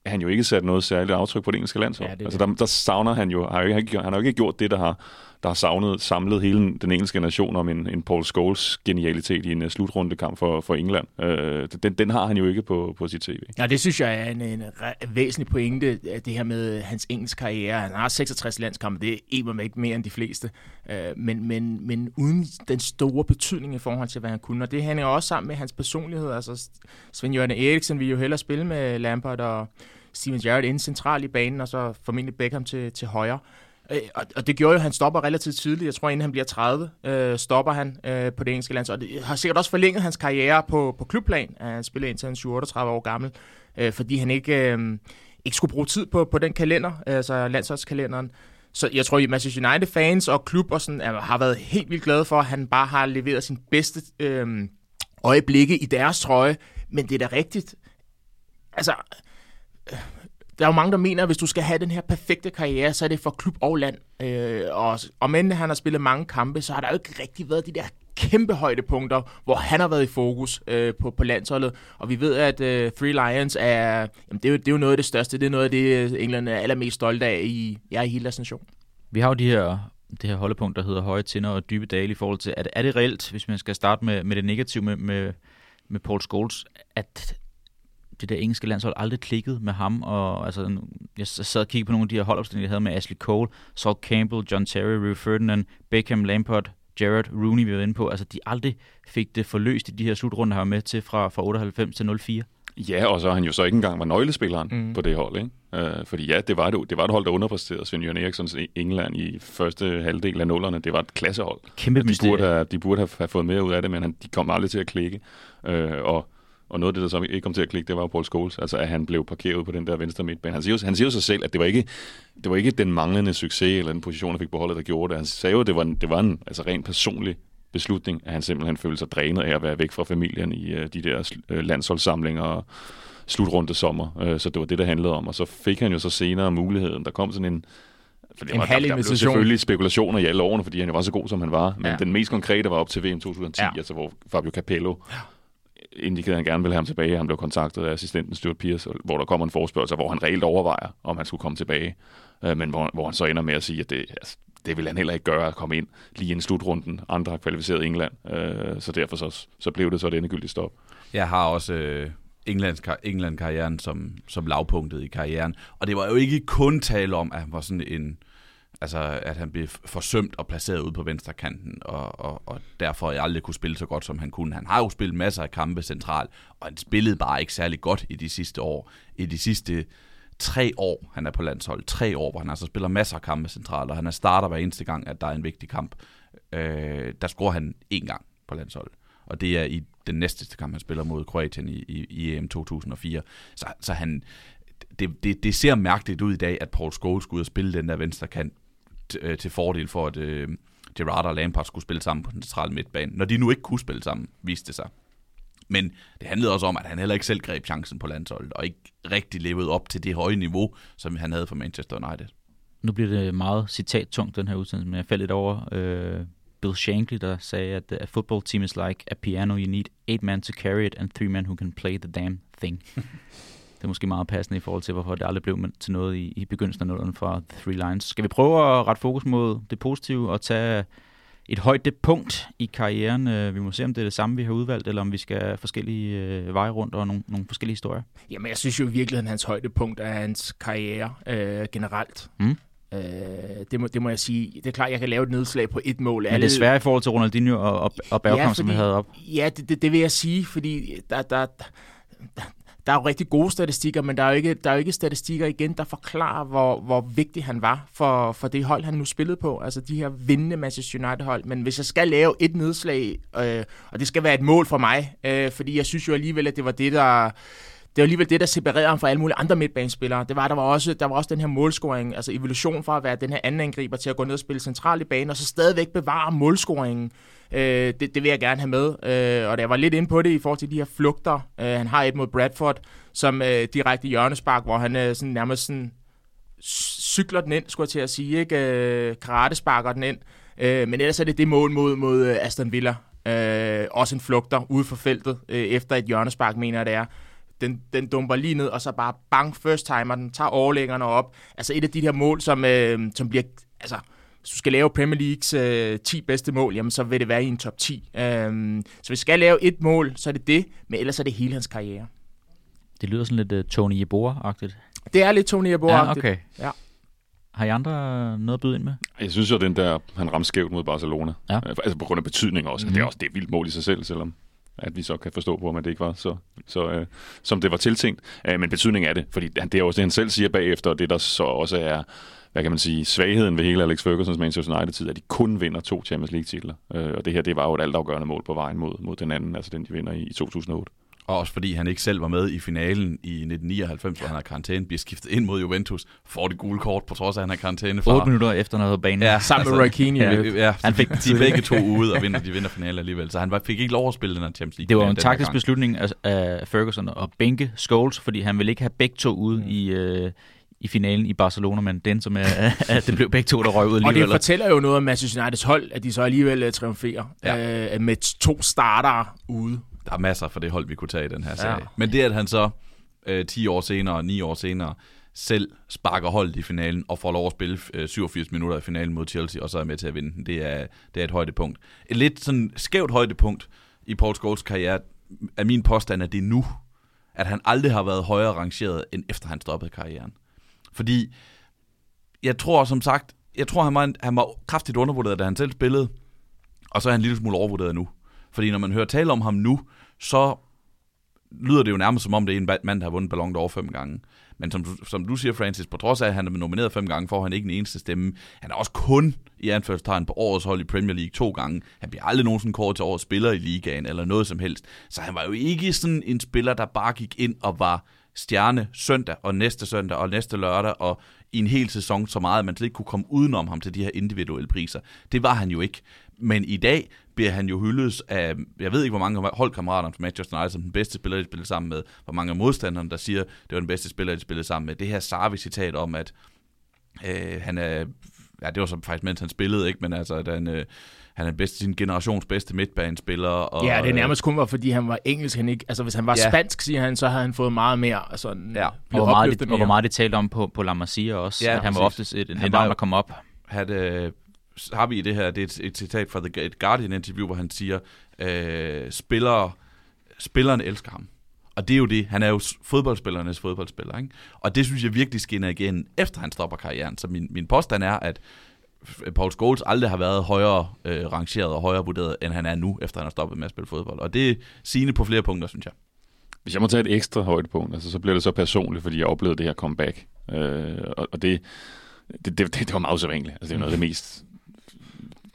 han jo ikke sat noget særligt aftryk på det engelske landshold. Ja, det altså der, der savner han jo, har jo ikke, han har jo ikke gjort det, der har, der har savnet, samlet hele den engelske nation om en, en Paul Scholes genialitet i en uh, slutrundekamp for, for England. Øh, den, den har han jo ikke på, på sit tv. Ja, det synes jeg er en, en væsentlig pointe, det her med hans engelske karriere. Han har 66 landskampe, det er ikke ikke mere end de fleste. Øh, men, men, men uden den store betydning i forhold til, hvad han kunne. Og det hænger også sammen med hans personlighed. Altså, Svend Jørgen Eriksen ville jo hellere spille med Lampard og Steven Gerrard inde centralt i banen, og så formentlig Beckham til, til højre. Øh, Og, og det gjorde jo, at han stopper relativt tidligt. Jeg tror, inden han bliver 30, øh, stopper han øh, på det engelske land. Og det har sikkert også forlænget hans karriere på, på klubplan. at Han spillede indtil han er 38 år gammel, øh, fordi han ikke, øh, ikke skulle bruge tid på, på den kalender, altså landsholdskalenderen. Så jeg tror, at Manchester United-fans og klub og sådan, altså, har været helt vildt glade for, at han bare har leveret sin bedste øh, øjeblikke i deres trøje. Men det er da rigtigt. Altså, der er jo mange, der mener, at hvis du skal have den her perfekte karriere, så er det for klub og land. Øh, og og men han har spillet mange kampe, så har der jo ikke rigtig været de der kæmpe højdepunkter, hvor han har været i fokus øh, på, på landsholdet. Og vi ved, at øh, Three Lions er, jamen, det er, jo, det er jo noget af det største. Det er noget af det, øh, England er allermest stolt af i, ja, i hele deres nation. Vi har jo de her, det her holdepunkt, der hedder høje tinder og dybe dale i forhold til, at er det reelt, hvis man skal starte med, med det negative med, med, med Paul Scholes, at det der engelske landshold aldrig klikkede med ham, og altså, jeg sad og kiggede på nogle af de her holdopstillinger, jeg havde med Ashley Cole, Saul Campbell, John Terry, Rio Ferdinand, Beckham, Lampard, Gerrard, Rooney, vi var inde på, altså de aldrig fik det forløst i de her slutrunder, han var med til fra, fra 98 til 04. Ja, og så han jo så ikke engang var nøglespilleren Mm. på det hold. Ikke? Øh, fordi ja, det var, det, det var et hold, der underpræsterede Svend Jørgen Erikssons England i første halvdel af nullerne. Det var et klassehold. Kæmpe De mysterie. burde, have, de burde have, have fået mere ud af det, men han, de kom aldrig til at klikke. Øh, og, og noget af det, der så ikke kom til at klikke, det var jo Paul Scholes. Altså, at han blev parkeret på den der venstre midtbane. Han siger, han siger jo sig selv, at det var, ikke, det var ikke den manglende succes eller den position, han fik på holdet, der gjorde det. Han sagde jo, at det var en, det var en altså, rent personlig beslutning, at han simpelthen følte sig drænet af at være væk fra familien i uh, de der uh, landsholdssamlinger og slutrunde sommer. Uh, så det var det, der handlede om. Og så fik han jo så senere muligheden. Der kom sådan en for det En var, halv der, der blev selvfølgelig spekulationer i alle årene, fordi han jo var så god, som han var. Men Ja. den mest konkrete var op til VM 2010, Ja. ja. altså hvor Fabio Capello ja indikerede, at han gerne ville have ham tilbage. Han blev kontaktet af assistenten Stuart Pierce, hvor der kommer en forespørgsel, hvor han reelt overvejer, om han skulle komme tilbage. Øh, men hvor, hvor han så ender med at sige, at det, altså, det vil han heller ikke gøre at komme ind lige inden slutrunden. Andre har kvalificeret England, øh, så derfor så, så blev det så et endegyldigt stop. Jeg har også øh, Englands, England-karrieren som, som lavpunktet i karrieren. Og det var jo ikke kun tale om, at han var sådan en... Altså, at han blev forsømt og placeret ude på venstre kanten, og, og, og derfor jeg aldrig kunne spille så godt, som han kunne. Han har jo spillet masser af kampe centralt, og han spillede bare ikke særlig godt i de sidste år. I de sidste tre år, han er på landshold, tre år, hvor han altså spiller masser af kampe centralt, og han er starter hver eneste gang, at der er en vigtig kamp. Øh, der scorer han én gang på landsholdet og det er i den næste kamp, han spiller mod Kroatien i, i, i EM 2004. Så, så han, det, det, det ser mærkeligt ud i dag, at Paul Scholes skulle ud og spille den der venstre kant øh, til fordel for, at øh, Gerrard og Lampard skulle spille sammen på den centrale midtbane. Når de nu ikke kunne spille sammen, viste det sig. Men det handlede også om, at han heller ikke selv greb chancen på landsholdet, og ikke rigtig levede op til det høje niveau, som han havde for Manchester United. Nu bliver det meget citat-tungt, den her udsendelse, men jeg faldt lidt over øh, Bill Shankly, der sagde, at a football team is like a piano. You need eight men to carry it, and three men who can play the damn thing. *laughs* det er måske meget passende i forhold til, hvorfor det aldrig blev til noget i, i begyndelsen af nullerne fra The Three Lines. Skal vi prøve at rette fokus mod det positive og tage et højdepunkt i karrieren. Øh, vi må se, om det er det samme, vi har udvalgt, eller om vi skal forskellige øh, veje rundt og nogle, nogle forskellige historier. Jamen, jeg synes jo i virkeligheden, hans højdepunkt er hans karriere øh, generelt. Mm. Øh, det, må, det må jeg sige. Det er klart, jeg kan lave et nedslag på et mål. Men det er svært i forhold til Ronaldinho og, og, og Bergkamp, ja, som vi havde op. Ja, det, det, det vil jeg sige, fordi der, der, der, der er jo rigtig gode statistikker, men der er jo ikke, der er jo ikke statistikker igen, der forklarer, hvor, hvor vigtig han var for, for det hold, han nu spillede på. Altså de her vindende Manchester United-hold. Men hvis jeg skal lave et nedslag, øh, og det skal være et mål for mig, øh, fordi jeg synes jo alligevel, at det var det, der det var alligevel det, der separerede ham fra alle mulige andre midtbanespillere. Det var, der var også, der var også den her målscoring, altså evolution fra at være den her anden angriber til at gå ned og spille centralt i banen, og så stadigvæk bevare målscoringen. Øh, det, det vil jeg gerne have med. Øh, og der var lidt inde på det i forhold til de her flugter. Øh, han har et mod Bradford, som øh, direkte hjørnespark, hvor han øh, sådan nærmest sådan cykler den ind, skulle jeg til at sige. Ikke? Øh, karate sparker den ind. Øh, men ellers er det det mål mod, mod øh, Aston Villa. Øh, også en flugter ude for feltet, øh, efter et hjørnespark, mener jeg det er den, den dumper lige ned, og så bare bang, first timer, den tager overlæggerne op. Altså et af de her mål, som, øh, som bliver, altså, hvis du skal lave Premier Leagues øh, 10 bedste mål, jamen så vil det være i en top 10. Øhm, så hvis vi skal lave et mål, så er det det, men ellers er det hele hans karriere. Det lyder sådan lidt uh, Tony Yeboah-agtigt. Det er lidt Tony Yeboah-agtigt. Ja, okay. Ja. Har I andre noget at byde ind med? Jeg synes jo, den der, han ramte skævt mod Barcelona. Ja. Altså på grund af betydning også. Mm. Det er også det er vildt mål i sig selv, selvom at vi så kan forstå på, at det ikke var så, så øh, som det var tiltænkt. Øh, men betydningen af det, fordi det er også det, han selv siger bagefter, og det der så også er, hvad kan man sige, svagheden ved hele Alex Fergusons Manchester United-tid, at de kun vinder to Champions League-titler. Øh, og det her, det var jo et altafgørende mål på vejen mod, mod den anden, altså den, de vinder i, i 2008. Og også fordi han ikke selv var med i finalen i 1999, hvor han har karantæne, bliver skiftet ind mod Juventus, får det gule kort, på trods af, at han har karantæne. 8 minutter efter noget banen. Ja, sammen med altså, Keane. Ja, ja, han fik de begge to ude og vinder, de vinder finalen alligevel. Så han fik ikke lov at spille den her Champions League. Det var en taktisk beslutning af, af Ferguson at bænke Scholes, fordi han ville ikke have begge to ude mm. i, øh, i finalen i Barcelona, men den som er, *laughs* at det blev begge to, der røg ud alligevel. Og det fortæller jo noget om Manchester Uniteds hold, at de så alligevel uh, triumferer ja. uh, med to starter ude. Der er masser for det hold, vi kunne tage i den her ja. serie. Men det, at han så uh, 10 år senere, 9 år senere, selv sparker holdet i finalen og får lov at spille uh, 87 minutter i finalen mod Chelsea, og så er med til at vinde den, det er, det er et højdepunkt. Et lidt sådan skævt højdepunkt i Paul Scholes karriere er min påstand, at det er nu, at han aldrig har været højere rangeret, end efter han stoppede karrieren. Fordi jeg tror som sagt, jeg tror han var, han var kraftigt undervurderet, da han selv spillede, og så er han en lille smule overvurderet nu. Fordi når man hører tale om ham nu, så lyder det jo nærmest som om, det er en mand, der har vundet Ballon d'Or fem gange. Men som, som du siger, Francis, på trods af, at han er nomineret fem gange, får han ikke en eneste stemme. Han er også kun i anførselstegn på årets hold i Premier League to gange. Han bliver aldrig nogensinde kort til årets spiller i ligaen eller noget som helst. Så han var jo ikke sådan en spiller, der bare gik ind og var stjerne søndag og næste søndag og næste lørdag og i en hel sæson så meget, at man slet ikke kunne komme udenom ham til de her individuelle priser. Det var han jo ikke. Men i dag bliver han jo hyldet af, jeg ved ikke, hvor mange holdkammerater fra Manchester United som den bedste spiller, de spillede sammen med, hvor mange af modstanderne, der siger, det var den bedste spiller, de spillede sammen med. Det her Sarvi-citat om, at øh, han er, ja, det var så faktisk, mens han spillede, ikke, men altså, at han, øh, han er bedst, sin generations bedste midtbanespiller. Og, ja, det er nærmest kun var, fordi han var engelsk. Han ikke, altså, hvis han var ja. spansk, siger han, så havde han fået meget mere. Sådan, ja. og, hvor meget, det, og hvor meget det talte om på, på La Masia også. Ja, at han var oftest et, en, han navn, der kom op. Had, øh, har vi i det her, det er et, et citat fra The Guardian-interview, hvor han siger, øh, spillere, spilleren elsker ham. Og det er jo det. Han er jo fodboldspillernes fodboldspiller. Ikke? Og det synes jeg virkelig skinner igen, efter han stopper karrieren. Så min, min påstand er, at Paul Scholes aldrig har været højere øh, rangeret og højere vurderet, end han er nu, efter han har stoppet med at spille fodbold. Og det er sigende på flere punkter, synes jeg. Hvis jeg må tage et ekstra højdepunkt, altså, så bliver det så personligt, fordi jeg oplevede det her comeback. Øh, og, og det, det, det, det var meget usædvanligt. Altså, det er noget af det mest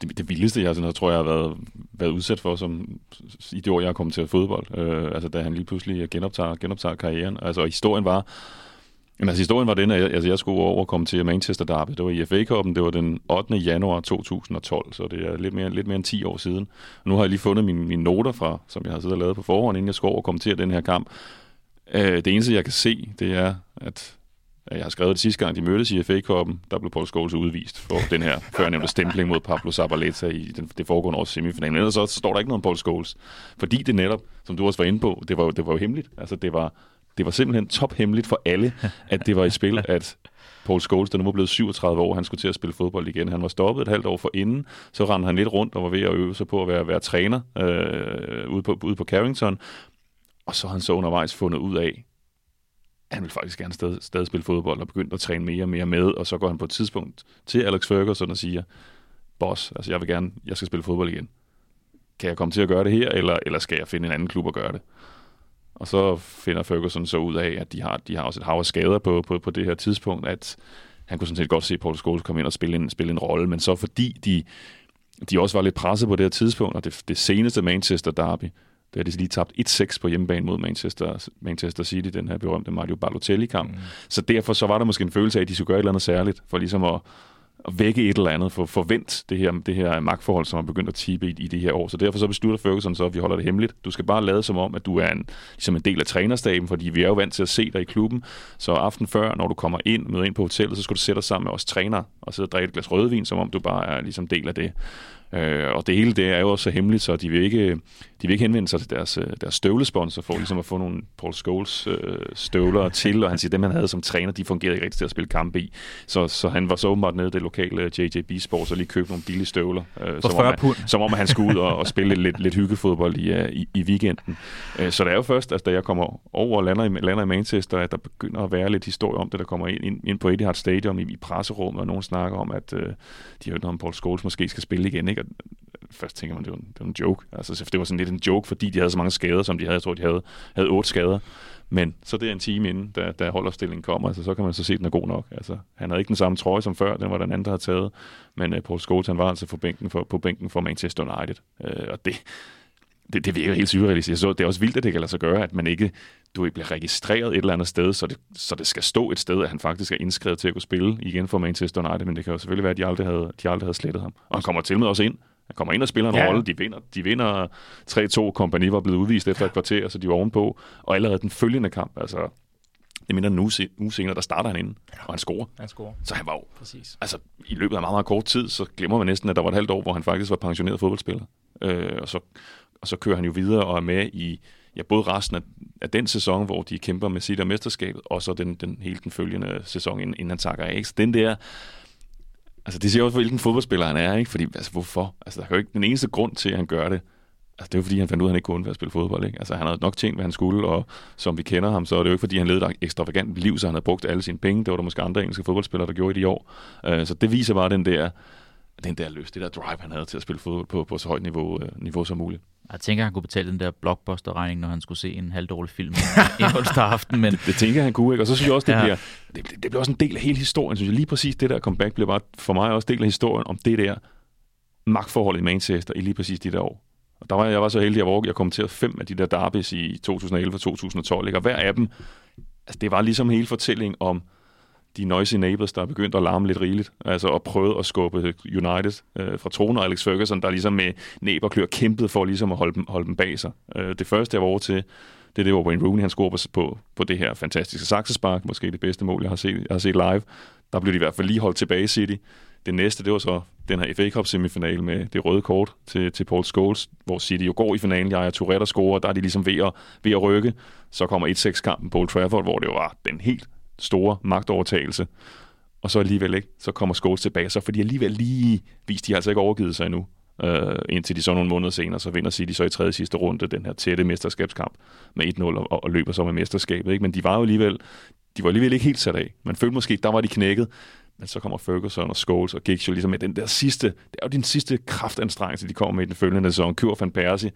det, det vildeste, jeg, sådan, noget, tror, jeg har været, været udsat for som, i det år, jeg er kommet til fodbold. Øh, altså, da han lige pludselig genoptager, genoptager karrieren. Altså, og historien var, Jamen, altså, historien var den, at jeg, altså, jeg skulle over og komme til Manchester Derby. Det var i FA Cup'en, det var den 8. januar 2012, så det er lidt mere, lidt mere end 10 år siden. Og nu har jeg lige fundet mine, mine noter fra, som jeg har siddet og lavet på forhånd, inden jeg skulle over og kommentere den her kamp. Øh, det eneste, jeg kan se, det er, at jeg har skrevet det sidste gang, de mødtes i FA Cup'en, der blev Paul Scholes udvist for den her *laughs* førnævnte stempling mod Pablo Zabaleta i den, det foregående års semifinalen. Men ellers så står der ikke noget om Paul Scholes. Fordi det netop, som du også var inde på, det var, det var jo hemmeligt. Altså det var, det var simpelthen tophemmeligt for alle, at det var i spil, *laughs* at Paul Scholes, der nu var blevet 37 år, han skulle til at spille fodbold igen. Han var stoppet et halvt år for inden, så rendte han lidt rundt og var ved at øve sig på at være, være træner øh, ude, på, ude på Carrington. Og så har han så undervejs fundet ud af, han vil faktisk gerne stadig, stadig spille fodbold og begyndt at træne mere og mere med, og så går han på et tidspunkt til Alex Ferguson og siger, boss, altså jeg vil gerne, jeg skal spille fodbold igen. Kan jeg komme til at gøre det her, eller, eller skal jeg finde en anden klub at gøre det? Og så finder Ferguson så ud af, at de har, de har også et hav af skader på, på, på det her tidspunkt, at han kunne sådan set godt se Paul Scholes komme ind og spille en, spille en rolle, men så fordi de, de også var lidt presset på det her tidspunkt, og det, det seneste Manchester derby, det har de lige tabt 1-6 på hjemmebane mod Manchester, Manchester City, den her berømte Mario Balotelli-kamp. Mm. Så derfor så var der måske en følelse af, at de skulle gøre et eller andet særligt, for ligesom at, at vække et eller andet, for forvent det her, det her magtforhold, som har begyndt at tippe i, i det her år. Så derfor så beslutter Ferguson så, at vi holder det hemmeligt. Du skal bare lade som om, at du er en, ligesom en del af trænerstaben, fordi vi er jo vant til at se dig i klubben. Så aften før, når du kommer ind, møder ind på hotellet, så skal du sætte dig sammen med os træner og sidde og drikke et glas rødvin, som om du bare er ligesom del af det. Øh, og det hele det er jo også så hemmeligt, så de vil ikke, de vil ikke henvende sig til deres, øh, deres støvlesponsor for ligesom at få nogle Paul Scholes øh, støvler til, og han siger, dem han havde som træner, de fungerede ikke rigtig til at spille kampe i. Så, så han var så åbenbart nede i det lokale JJB Sports og lige købte nogle billige støvler. Øh, som, om, han, som om han skulle ud og, og spille lidt, lidt hyggefodbold i, uh, i, i weekenden. Øh, så det er jo først, altså, da jeg kommer over og lander i, lander i Manchester, at der begynder at være lidt historie om det, der kommer ind, ind, ind på Etihad Stadium i, i presserummet, og nogen snakker om, at øh, de har hørt om, Paul Scholes måske skal spille igen. Ikke? først tænker man, det var en, det var en joke. Altså, det var sådan lidt en joke, fordi de havde så mange skader, som de havde. Jeg tror, de havde, havde otte skader. Men så det er en time inden, da, da holderstillingen kommer, altså, så kan man så se, at den er god nok. Altså, han havde ikke den samme trøje som før, den var den anden, der havde taget. Men uh, Paul Scholes, han var altså på bænken for, på bænken for Manchester United. Uh, og det, det, det virker helt surrealistisk. Så det er også vildt, at det kan lade sig gøre, at man ikke du bliver registreret et eller andet sted, så det, så det skal stå et sted, at han faktisk er indskrevet til at kunne spille igen for Manchester United, men det kan jo selvfølgelig være, at de aldrig havde, de aldrig havde slettet ham. Og han kommer til med også ind han kommer ind og spiller en ja. rolle. De vinder, de vinder 3-2. Kompani var blevet udvist efter et kvarter, så de var ovenpå. Og allerede den følgende kamp, altså det minder en uge, uge senere, der starter han ind, og han scorer. Han scorer. Så han var jo, Præcis. altså i løbet af meget, meget kort tid, så glemmer man næsten, at der var et halvt år, hvor han faktisk var pensioneret fodboldspiller. Øh, og, så, og så kører han jo videre og er med i ja, både resten af, af den sæson, hvor de kæmper med sit og mesterskabet, og så den, den hele den følgende sæson, inden, inden han takker af. Så den der, Altså, det siger også, hvilken fodboldspiller han er, ikke? Fordi, altså, hvorfor? Altså, der er jo ikke den eneste grund til, at han gør det. Altså, det er jo fordi, han fandt ud af, at han ikke kunne at spille fodbold, ikke? Altså, han havde nok tænkt, hvad han skulle, og som vi kender ham, så er det jo ikke, fordi han levede et ekstravagant liv, så han havde brugt alle sine penge. Det var der måske andre engelske fodboldspillere, der gjorde i de år. Uh, så det viser bare den der, den der lyst, det der drive, han havde til at spille fodbold på, på så højt niveau, uh, niveau som muligt. Jeg tænker, han kunne betale den der blockbuster-regning, når han skulle se en halvdårlig film *laughs* onsdag aften. Men... Det, det, tænker han kunne, ikke? Og så synes jeg også, det, ja. bliver, det, det, bliver også en del af hele historien. Synes jeg lige præcis det der comeback bliver bare for mig også en del af historien om det der magtforhold i Manchester i lige præcis de der år. Og der var jeg var så heldig, at jeg, jeg kommenterede fem af de der derbys i 2011 og 2012. Ikke? Og hver af dem, altså det var ligesom hele fortællingen om, de noisy neighbors, der er begyndt at larme lidt rigeligt, altså og prøvet at skubbe United øh, fra tronen, og Alex Ferguson, der ligesom med næb og klør kæmpede for ligesom at holde dem, holde dem bag sig. Øh, det første, jeg var over til, det er det, hvor Wayne Rooney han scorer på, på det her fantastiske saksespark, måske det bedste mål, jeg har set, jeg har set live. Der blev de i hvert fald lige holdt tilbage i City. Det næste, det var så den her FA Cup semifinal med det røde kort til, til Paul Scholes, hvor City jo går i finalen. Jeg er Tourette og scorer, der er de ligesom ved at, ved at rykke. Så kommer 1-6-kampen på Old Trafford, hvor det var den helt store magtovertagelse. Og så alligevel ikke, så kommer Scholes tilbage, så fordi alligevel lige viste de har altså ikke overgivet sig endnu. øh, indtil de så nogle måneder senere, så vinder City så i tredje sidste runde den her tætte mesterskabskamp med 1-0 og, og løber så med mesterskabet. Ikke? Men de var jo alligevel, de var alligevel ikke helt sat af. Man følte måske, der var de knækket, men så kommer Ferguson og Scholes og Giggs jo ligesom med den der sidste, det er jo din sidste kraftanstrengelse, de kommer med i den følgende sæson. Kjør van Persie,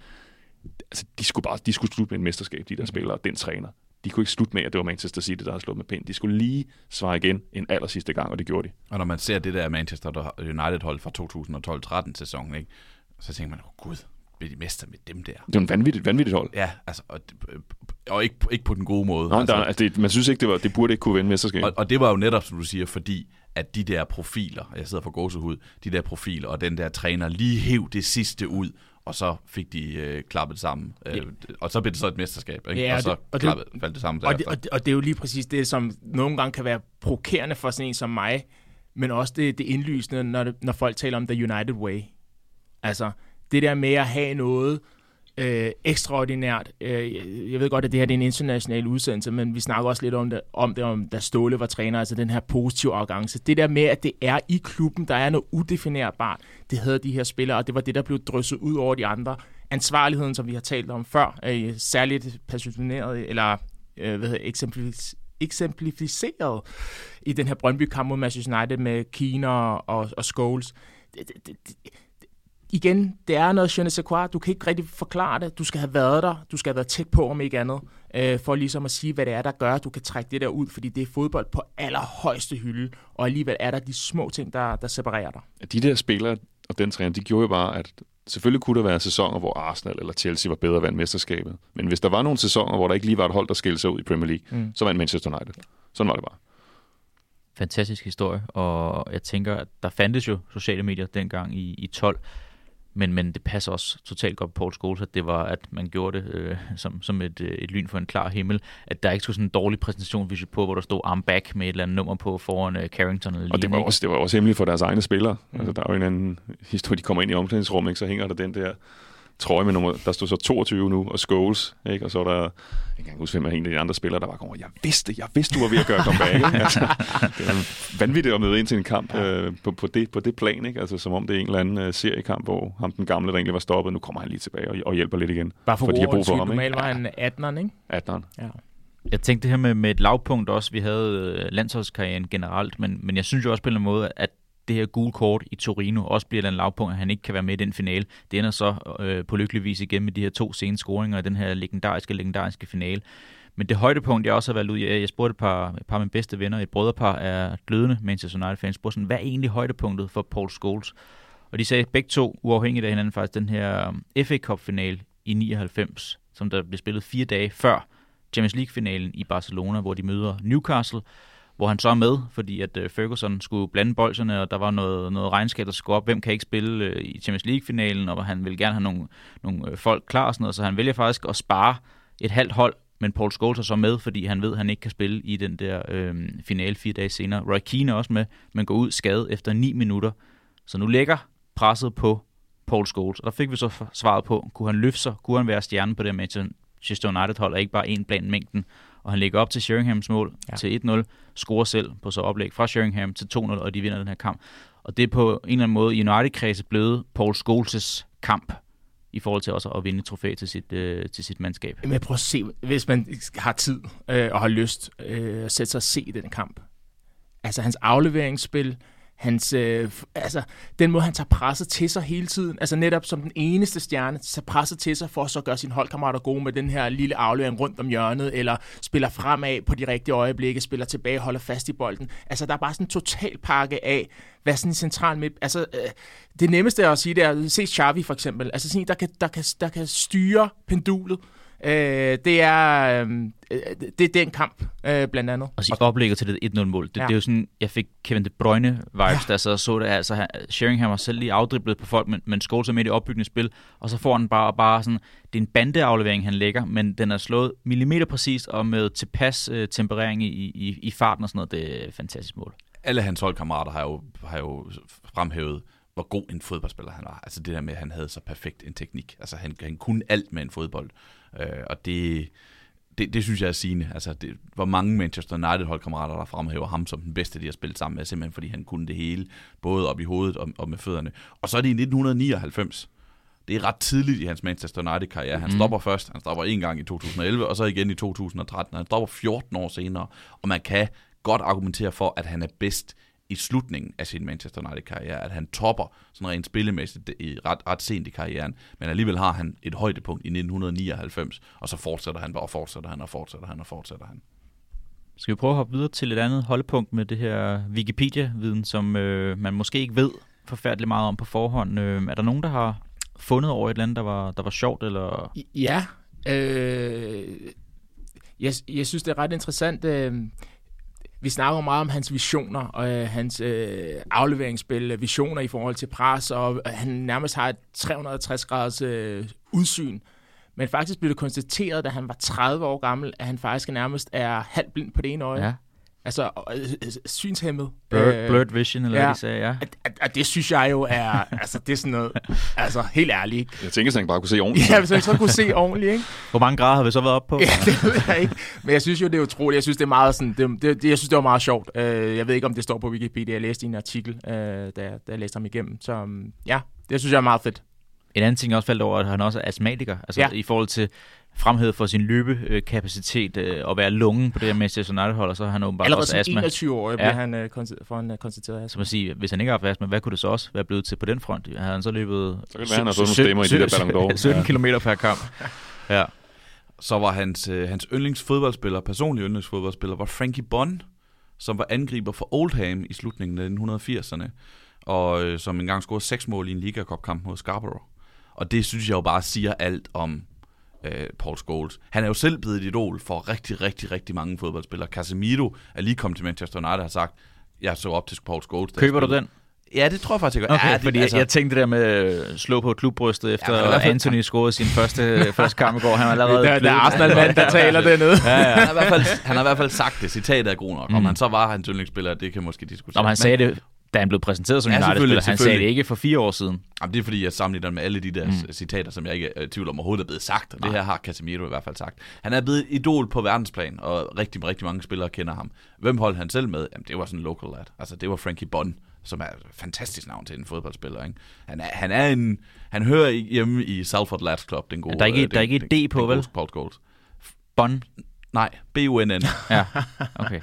altså de skulle bare, de skulle slutte med et mesterskab, de der spillere, den træner de kunne ikke slutte med, at det var Manchester City, der havde slået med pind. De skulle lige svare igen en aller sidste gang, og det gjorde de. Og når man ser det der Manchester United-hold fra 2012-13 sæsonen, ikke, så tænker man, oh, gud, blev de mester med dem der. Det er en vanvittigt, vanvittigt hold. Ja, altså, og, og ikke, ikke på den gode måde. Nå, altså, der, altså, det, man synes ikke, det, var, det burde ikke kunne vinde mesterskabet. og, og det var jo netop, som du siger, fordi at de der profiler, jeg sidder for gåsehud, de der profiler og den der træner lige hæv det sidste ud, og så fik de øh, klappet sammen. Øh, Og så blev det så et mesterskab, ikke? Ja, og så det- og det- klappet, faldt det sammen Og det, og, det, og det er jo lige præcis det, som nogle gange kan være provokerende for sådan en som mig, men også det, det indlysende, når, det, når folk taler om The United Way. Altså, det der med at have noget øh, ekstraordinært. Øh, jeg ved godt, at det her det er en international udsendelse, men vi snakker også lidt om det, om det, om da Ståle var træner, altså den her positive arrogance. Det der med, at det er i klubben, der er noget udefinerbart, det havde de her spillere, og det var det, der blev drysset ud over de andre. Ansvarligheden, som vi har talt om før, er særligt passioneret, eller øh, hvad hedder, eksempelvis eksemplificeret i den her Brøndby-kamp mod Manchester United med Kina og, og Scholes. Det, det, det, det, igen, det er noget je ne sais quoi. Du kan ikke rigtig forklare det. Du skal have været der. Du skal have været tæt på, om ikke andet, øh, for ligesom at sige, hvad det er, der gør, at du kan trække det der ud, fordi det er fodbold på allerhøjeste hylde, og alligevel er der de små ting, der, der separerer dig. De der spillere og den træner, de gjorde jo bare, at selvfølgelig kunne der være sæsoner, hvor Arsenal eller Chelsea var bedre vinde mesterskabet. Men hvis der var nogle sæsoner, hvor der ikke lige var et hold, der skilte sig ud i Premier League, Mm. så vandt Manchester United. Sådan var det bare. fantastisk historie, og jeg tænker, at der fandtes jo sociale medier dengang i, i 12, men, men det passer også totalt godt på Paul Scholes, at det var, at man gjorde det øh, som, som et, øh, et lyn for en klar himmel, at der ikke skulle sådan en dårlig præsentationsvideo på, hvor der stod I'm back med et eller andet nummer på foran øh, Carrington eller Og det var, ikke? også, det var også hemmeligt for deres egne spillere. Mm. Mm. Altså, der er jo en anden historie, de kommer ind i omklædningsrummet, ikke? så hænger der den der trøje med nummer, der stod så 22 nu, og Scholes, ikke? og så var der, jeg kan ikke huske, hvem af en af de andre spillere, der var kommet, jeg vidste, jeg vidste, du var ved at gøre comeback. Altså, det er vanvittigt at møde ind til en kamp øh, på, på, det, på det plan, ikke? Altså, som om det er en eller anden øh, seriekamp, hvor ham den gamle, der egentlig var stoppet, nu kommer han lige tilbage og, og hjælper lidt igen. Bare for, For de har for brug for ham? Normalt var han 18'eren, ikke? 18'eren. Ja. Jeg tænkte det her med, med et lavpunkt også. Vi havde øh, landsholdskarrieren generelt, men, men jeg synes jo også på en eller anden måde, at det her gule kort i Torino også bliver et lavpunkt, at han ikke kan være med i den finale. Det ender så øh, på lykkelig vis igen med de her to sene scoringer i den her legendariske, legendariske finale. Men det højdepunkt, jeg også har valgt ud, jeg, jeg spurgte et par, et par af mine bedste venner, et brødrepar er glødende Manchester United-fans, spurgte sådan, hvad er egentlig højdepunktet for Paul Scholes? Og de sagde begge to, uafhængigt af hinanden faktisk, den her um, FA Cup-finale i 99, som der blev spillet fire dage før Champions League-finalen i Barcelona, hvor de møder Newcastle, hvor han så er med, fordi at øh, Ferguson skulle blande bolserne, og der var noget, noget regnskab, der skulle op. Hvem kan ikke spille øh, i Champions League-finalen, og han vil gerne have nogle, nogle øh, folk klar og sådan noget, så han vælger faktisk at spare et halvt hold, men Paul Scholes er så med, fordi han ved, at han ikke kan spille i den der øh, finale fire dage senere. Roy Keane er også med, men går ud skadet efter 9 minutter. Så nu ligger presset på Paul Scholes. Og der fik vi så svaret på, kunne han løfte sig? Kunne han være stjernen på det Manchester United-hold, og ikke bare en blandt mængden? Og han lægger op til Sheringhams mål Ja. til 1-0, scorer selv på så oplæg fra Sheringham til 2-0, og de vinder den her kamp. Og det er på en eller anden måde i United-kredse blevet Paul Scholes' kamp i forhold til også at vinde trofæ til sit, øh, til sit mandskab. Men prøv at se, hvis man har tid øh, og har lyst øh, at sætte sig og se den kamp. Altså hans afleveringsspil, hans, øh, altså, den måde, han tager presset til sig hele tiden, altså netop som den eneste stjerne, tager presset til sig for at så gøre sine holdkammerater gode med den her lille aflevering rundt om hjørnet, eller spiller fremad på de rigtige øjeblikke, spiller tilbage, holder fast i bolden. Altså der er bare sådan en total pakke af, hvad sådan en central midt... Altså øh, det nemmeste at sige, det er, se Xavi for eksempel, altså sådan en, der kan, der kan, der kan styre pendulet, Øh, det er øh, det er den kamp øh, blandt andet. Og sige oplægget til det 1-0-mål. Det, Ja. det er jo sådan, jeg fik Kevin De Bruyne-vibes, ja. der så så det. Altså, han- Sheringham har selv lige afdriblet på folk, men, men Scholes er midt i opbyggende spil, og så får han bare, bare sådan, det er en bandeaflevering, han lægger, men den er slået millimeter præcist, og med tilpas øh, temperering i, i, i farten og sådan noget. Det er et fantastisk mål. alle hans holdkammerater har jo, har jo fremhævet, hvor god en fodboldspiller han var. Altså det der med, at han havde så perfekt en teknik. Altså han, han kunne alt med en fodbold. Øh, og det, det, det synes jeg er sigende. Altså det, hvor mange Manchester United holdkammerater, der fremhæver ham som den bedste, de har spillet sammen med, simpelthen fordi han kunne det hele, både op i hovedet og, og med fødderne. Og så er det i 1999. Det er ret tidligt i hans Manchester United-karriere. Han Mhm. stopper først. Han stopper en gang i 2011, og så igen i 2013. Han stopper 14 år senere, og man kan godt argumentere for, at han er bedst i slutningen af sin Manchester United-karriere, at han topper sådan rent spillemæssigt i ret, ret sent i karrieren, men alligevel har han et højdepunkt i 1999, og så fortsætter han bare, og fortsætter han, og fortsætter han, og fortsætter han. Skal vi prøve at hoppe videre til et andet holdepunkt med det her Wikipedia-viden, som øh, man måske ikke ved forfærdeligt meget om på forhånd. Øh, er der nogen, der har fundet over et eller andet, der var, der var sjovt? Eller? Ja, øh, jeg, jeg synes, det er ret interessant. Øh, vi snakker meget om hans visioner og øh, hans øh, afleveringsspil, øh, visioner i forhold til pres, og øh, han nærmest har et 360-graders øh, udsyn. Men faktisk blev det konstateret, da han var 30 år gammel, at han faktisk nærmest er halvblind på det ene øje. Ja. Altså øh, øh, synshæmmet. Blurred, blurred vision, eller ja. hvad de sagde, ja. At, at, at det synes jeg jo er, *laughs* altså det er sådan noget, altså helt ærligt. Ikke? Jeg tænker, at han bare kunne se ordentligt. Ja, hvis han så kunne se ordentligt, ikke? Hvor mange grader har vi så været op på? Ja, det ved jeg ikke. Men jeg synes jo, det er utroligt. Jeg synes, det er meget sådan, det, det, jeg synes, det var meget sjovt. Jeg ved ikke, om det står på Wikipedia. Jeg læste en artikel, da, da jeg læste ham igennem. Så um, ja, det synes jeg er meget fedt. En anden ting, jeg også faldt over, at han også er astmatiker. Altså Ja. i forhold til fremhed for sin løbekapacitet øh, og være lungen på det her Manchester United-hold, og så har han åbenbart Allerede også astma. 21 år Ja. bliver han uh, konst- for en uh, konstateret astma. Så man siger, hvis han ikke har haft astma, hvad kunne det så også være blevet til på den front? Havde han så løbet Så kan det være, han har fået nogle stemmer i de der Ballon d'Or. 17 Ja. km per kamp. Ja. Så var hans, øh, hans yndlingsfodboldspiller, personlig yndlingsfodboldspiller, var Frankie Bonn, som var angriber for Oldham i slutningen af 1980'erne, og øh, som engang scorede seks mål i en Liga Cup-kamp mod Scarborough. Og det synes jeg jo bare siger alt om øh, Paul Scholes. Han er jo selv blevet et idol for rigtig, rigtig, rigtig mange fodboldspillere. Casemiro er lige kommet til Manchester United og har sagt, jeg så op til Paul Scholes. Køber du spillede." den? Ja, det tror jeg faktisk, jeg gør. Okay, ja, det, fordi altså, jeg tænkte det der med at slå på klubbrystet efter Ja, fald- Anthony scorede sin første, *laughs* første kamp i går. Han var allerede Der, der er Arsenal-mand, der taler dernede. Ja, ja. han, har i hvert fald, han har i hvert fald sagt det. Citatet er god nok. Mm. Om han så var hans yndlingsspiller, det kan måske diskuteres. Men han sagde det, da han blev præsenteret som Ja, United-spiller. selvfølgelig, Han sagde det ikke for fire år siden. Jamen, det er fordi, jeg sammenligner med alle de der Mm. citater, som jeg ikke er tvivl om overhovedet er blevet sagt. Og det her har Casemiro i hvert fald sagt. Han er blevet idol på verdensplan, og rigtig, rigtig mange spillere kender ham. Hvem holdt han selv med? Jamen, det var sådan en local lad. Altså, det var Frankie Bonn, som er et fantastisk navn til en fodboldspiller. Ikke? Han, er, han er en... Han hører hjemme i Salford Lads Club, den gode... Ja, der er ikke- øh, der er den- ikke et den- D på, den vel? Paul Scholes. Bonn. Nej, B-U-N-N. Ja, okay.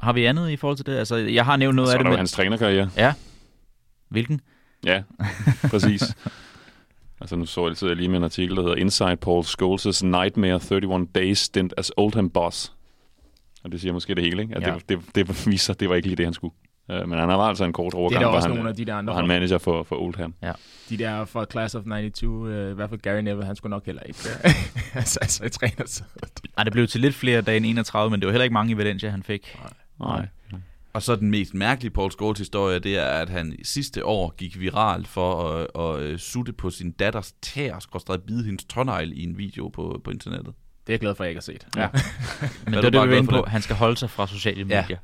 Har vi andet i forhold til det? Altså, jeg har nævnt noget Så af er det der jo med... hans trænerkarriere. Hvilken? Ja, præcis. *laughs* altså nu så jeg, jeg lige med en artikel, der hedder Inside Paul Scholes' Nightmare 31 Days Stint as Oldham Boss. Og det siger måske det hele, ikke? At Ja. det, det, det viser, det var ikke lige det, han skulle. Uh, men han var altså en kort Det er overgang, der hvor også han, nogle af de der andre. han manager for, for Oldham. De der fra Class of 92, øh, i hvert fald Gary Neville, han skulle nok heller ikke. øh, *laughs* altså, altså træner Nej, det blev til lidt flere dage end 31, men det var heller ikke mange i Valencia, han fik. Nej. Og så den mest mærkelige Paul Scholes historie, det er, at han sidste år gik viral for at, at, at sutte på sin datters tær, skråstrej bide hendes tårnegl i en video på, på internettet. Det er jeg glad for, at jeg ikke har set. Ja. *laughs* Men Er det er det, bare vi var inde for på. det? Han skal holde sig fra sociale Ja. medier.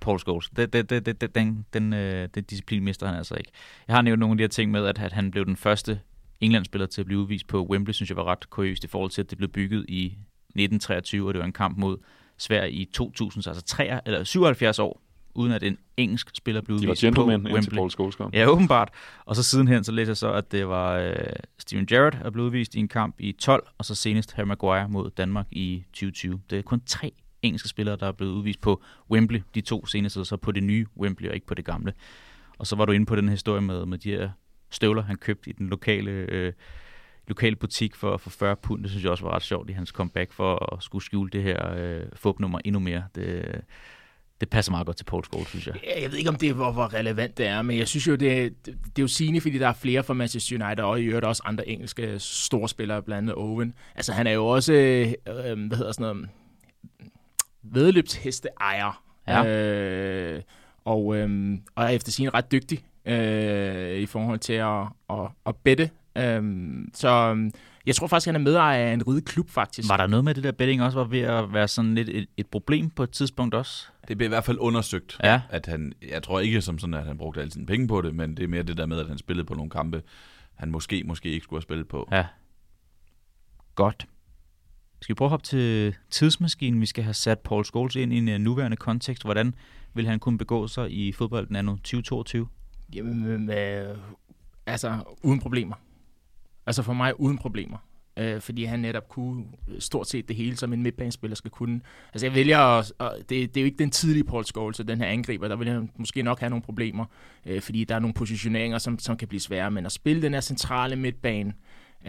Paul Scholes. Det, det, det, det, det, den, den, øh, den disciplin mister han altså ikke. Jeg har nævnt nogle af de her ting med, at, at han blev den første Englandsspiller til at blive udvist på Wembley, synes jeg var ret kuriøst i forhold til, at det blev bygget i 1923, og det var en kamp mod Sverige i 2000, så altså 3, eller 77 år, uden at en engelsk spiller blev De var udvist på gentlemen indtil Wembley. Paul Scholes. Ja, åbenbart. Og så sidenhen, så læser jeg så, at det var øh, Steven Gerrard, der blev udvist i en kamp i 12, og så senest Harry Maguire mod Danmark i 2020. Det er kun tre engelske spillere, der er blevet udvist på Wembley. De to seneste så på det nye Wembley, og ikke på det gamle. Og så var du inde på den historie med, med de her støvler, han købte i den lokale, øh, lokale butik for, for 40 pund. Det synes jeg også var ret sjovt i hans comeback for at skulle skjule det her øh, fupnummer endnu mere. Det, det passer meget godt til Paul Scholes, synes jeg. Ja, Jeg ved ikke, om det er, hvor, hvor relevant det er, men jeg synes jo, det, det, det er jo sigende, fordi der er flere fra Manchester United, og i øvrigt også andre engelske store spillere, blandt andet Owen. Altså, han er jo også, øh, hvad hedder sådan noget, vedløbshesteejer. Ja. Øh, og, øh, og er efter sin ret dygtig øh, i forhold til at, at, at bette. Øh, så øh, jeg tror faktisk, han er medejer af en rideklub, faktisk. Var der noget med det der betting også var ved at være sådan lidt et, et problem på et tidspunkt også? Det bliver i hvert fald undersøgt, Ja. at han, jeg tror ikke som sådan, at han brugte alle sine penge på det, men det er mere det der med, at han spillede på nogle kampe, han måske, måske ikke skulle have spillet på. Ja. Godt. Skal vi prøve at hoppe til tidsmaskinen? Vi skal have sat Paul Scholes ind i en øh, nuværende kontekst. Hvordan vil han kunne begå sig i fodbolden anno 2022? Jamen, øh, altså uden problemer. Altså for mig uden problemer. Øh, fordi han netop kunne stort set det hele, som en midtbanespiller skal kunne. Altså jeg vælger, at, og det, det er jo ikke den tidlige Paul Scholes, den her angriber, der vil han måske nok have nogle problemer, øh, fordi der er nogle positioneringer, som, som kan blive svære, men at spille den her centrale midtbane,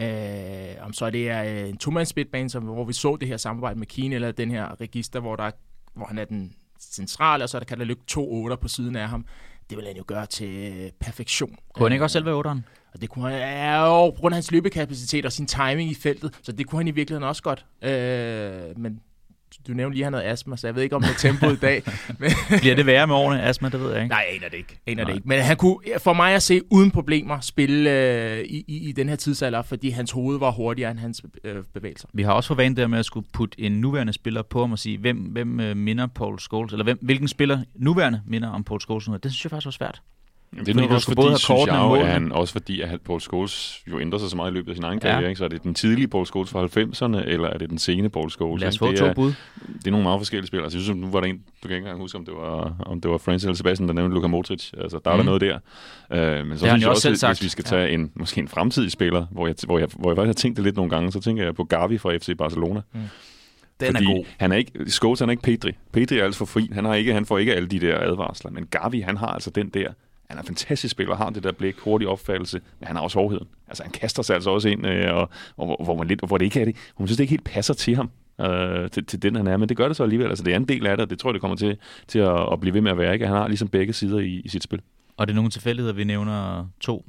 øh, om så det er en en tomands midtbane, som, hvor vi så det her samarbejde med Kine, eller den her register, hvor, der, hvor han er den centrale, og så der kan der lykke to otter på siden af ham det vil han jo gøre til øh, perfektion. Kunne han ikke også selv være otteren? Og det kunne han, ja, jo, på grund af hans løbekapacitet og sin timing i feltet, så det kunne han i virkeligheden også godt. Øh, men du nævnte lige, at han havde astma, så jeg ved ikke, om det er tempo i dag. *laughs* Men, Bliver det værre med årene, astma? Det ved jeg ikke. nej, jeg aner det ikke. Aner Nej. det ikke. Men han kunne for mig at se uden problemer spille øh, i, i, i den her tidsalder, fordi hans hoved var hurtigere end hans øh, bevægelser. Vi har også for vane der med at skulle putte en nuværende spiller på ham og sige, hvem, hvem øh, minder Paul Scholes, eller hvem, hvilken spiller nuværende minder om Paul Scholes. nu? Det synes jeg faktisk var svært. Det er nok du også skal fordi, både have kortene og målene. han, også fordi, at Paul Scholes jo ændrer sig så meget i løbet af sin egen Ja. karriere. Ikke? Så er det den tidlige Paul Scholes fra 90'erne, eller er det den sene Paul Scholes? Lad os få det, to er, bud. det er nogle meget forskellige spillere. Altså, jeg synes, nu var der en, du kan ikke engang huske, om det var, om det var Francis eller Sebastian, der nævnte Luka Modric. Altså, der er Mm. der noget der. Øh, men så Det synes jeg også selv hvis- sagt. hvis vi skal tage en, måske en fremtidig spiller, hvor jeg, hvor, jeg, hvor jeg faktisk har tænkt det lidt nogle gange, så tænker jeg på Gavi fra FC Barcelona. Den fordi er god. Han er ikke, Scholes han er ikke Pedri. Pedri er altså for fri. Han, har ikke, han får ikke alle de der advarsler. Men Gavi, han har altså den der. Han er en fantastisk spiller, har det der blik, hurtig opfattelse, men han har også hårdheden. Altså han kaster sig altså også ind, øh, og, og, hvor, hvor, man lidt, hvor det ikke er det. Hun synes, det ikke helt passer til ham, øh, til, til den han er. Men det gør det så alligevel. Altså det er en del af det, og det tror jeg, det kommer til, til at, at blive ved med at være. Ikke? Han har ligesom begge sider i, i sit spil. Og det er nogle tilfældigheder, vi nævner to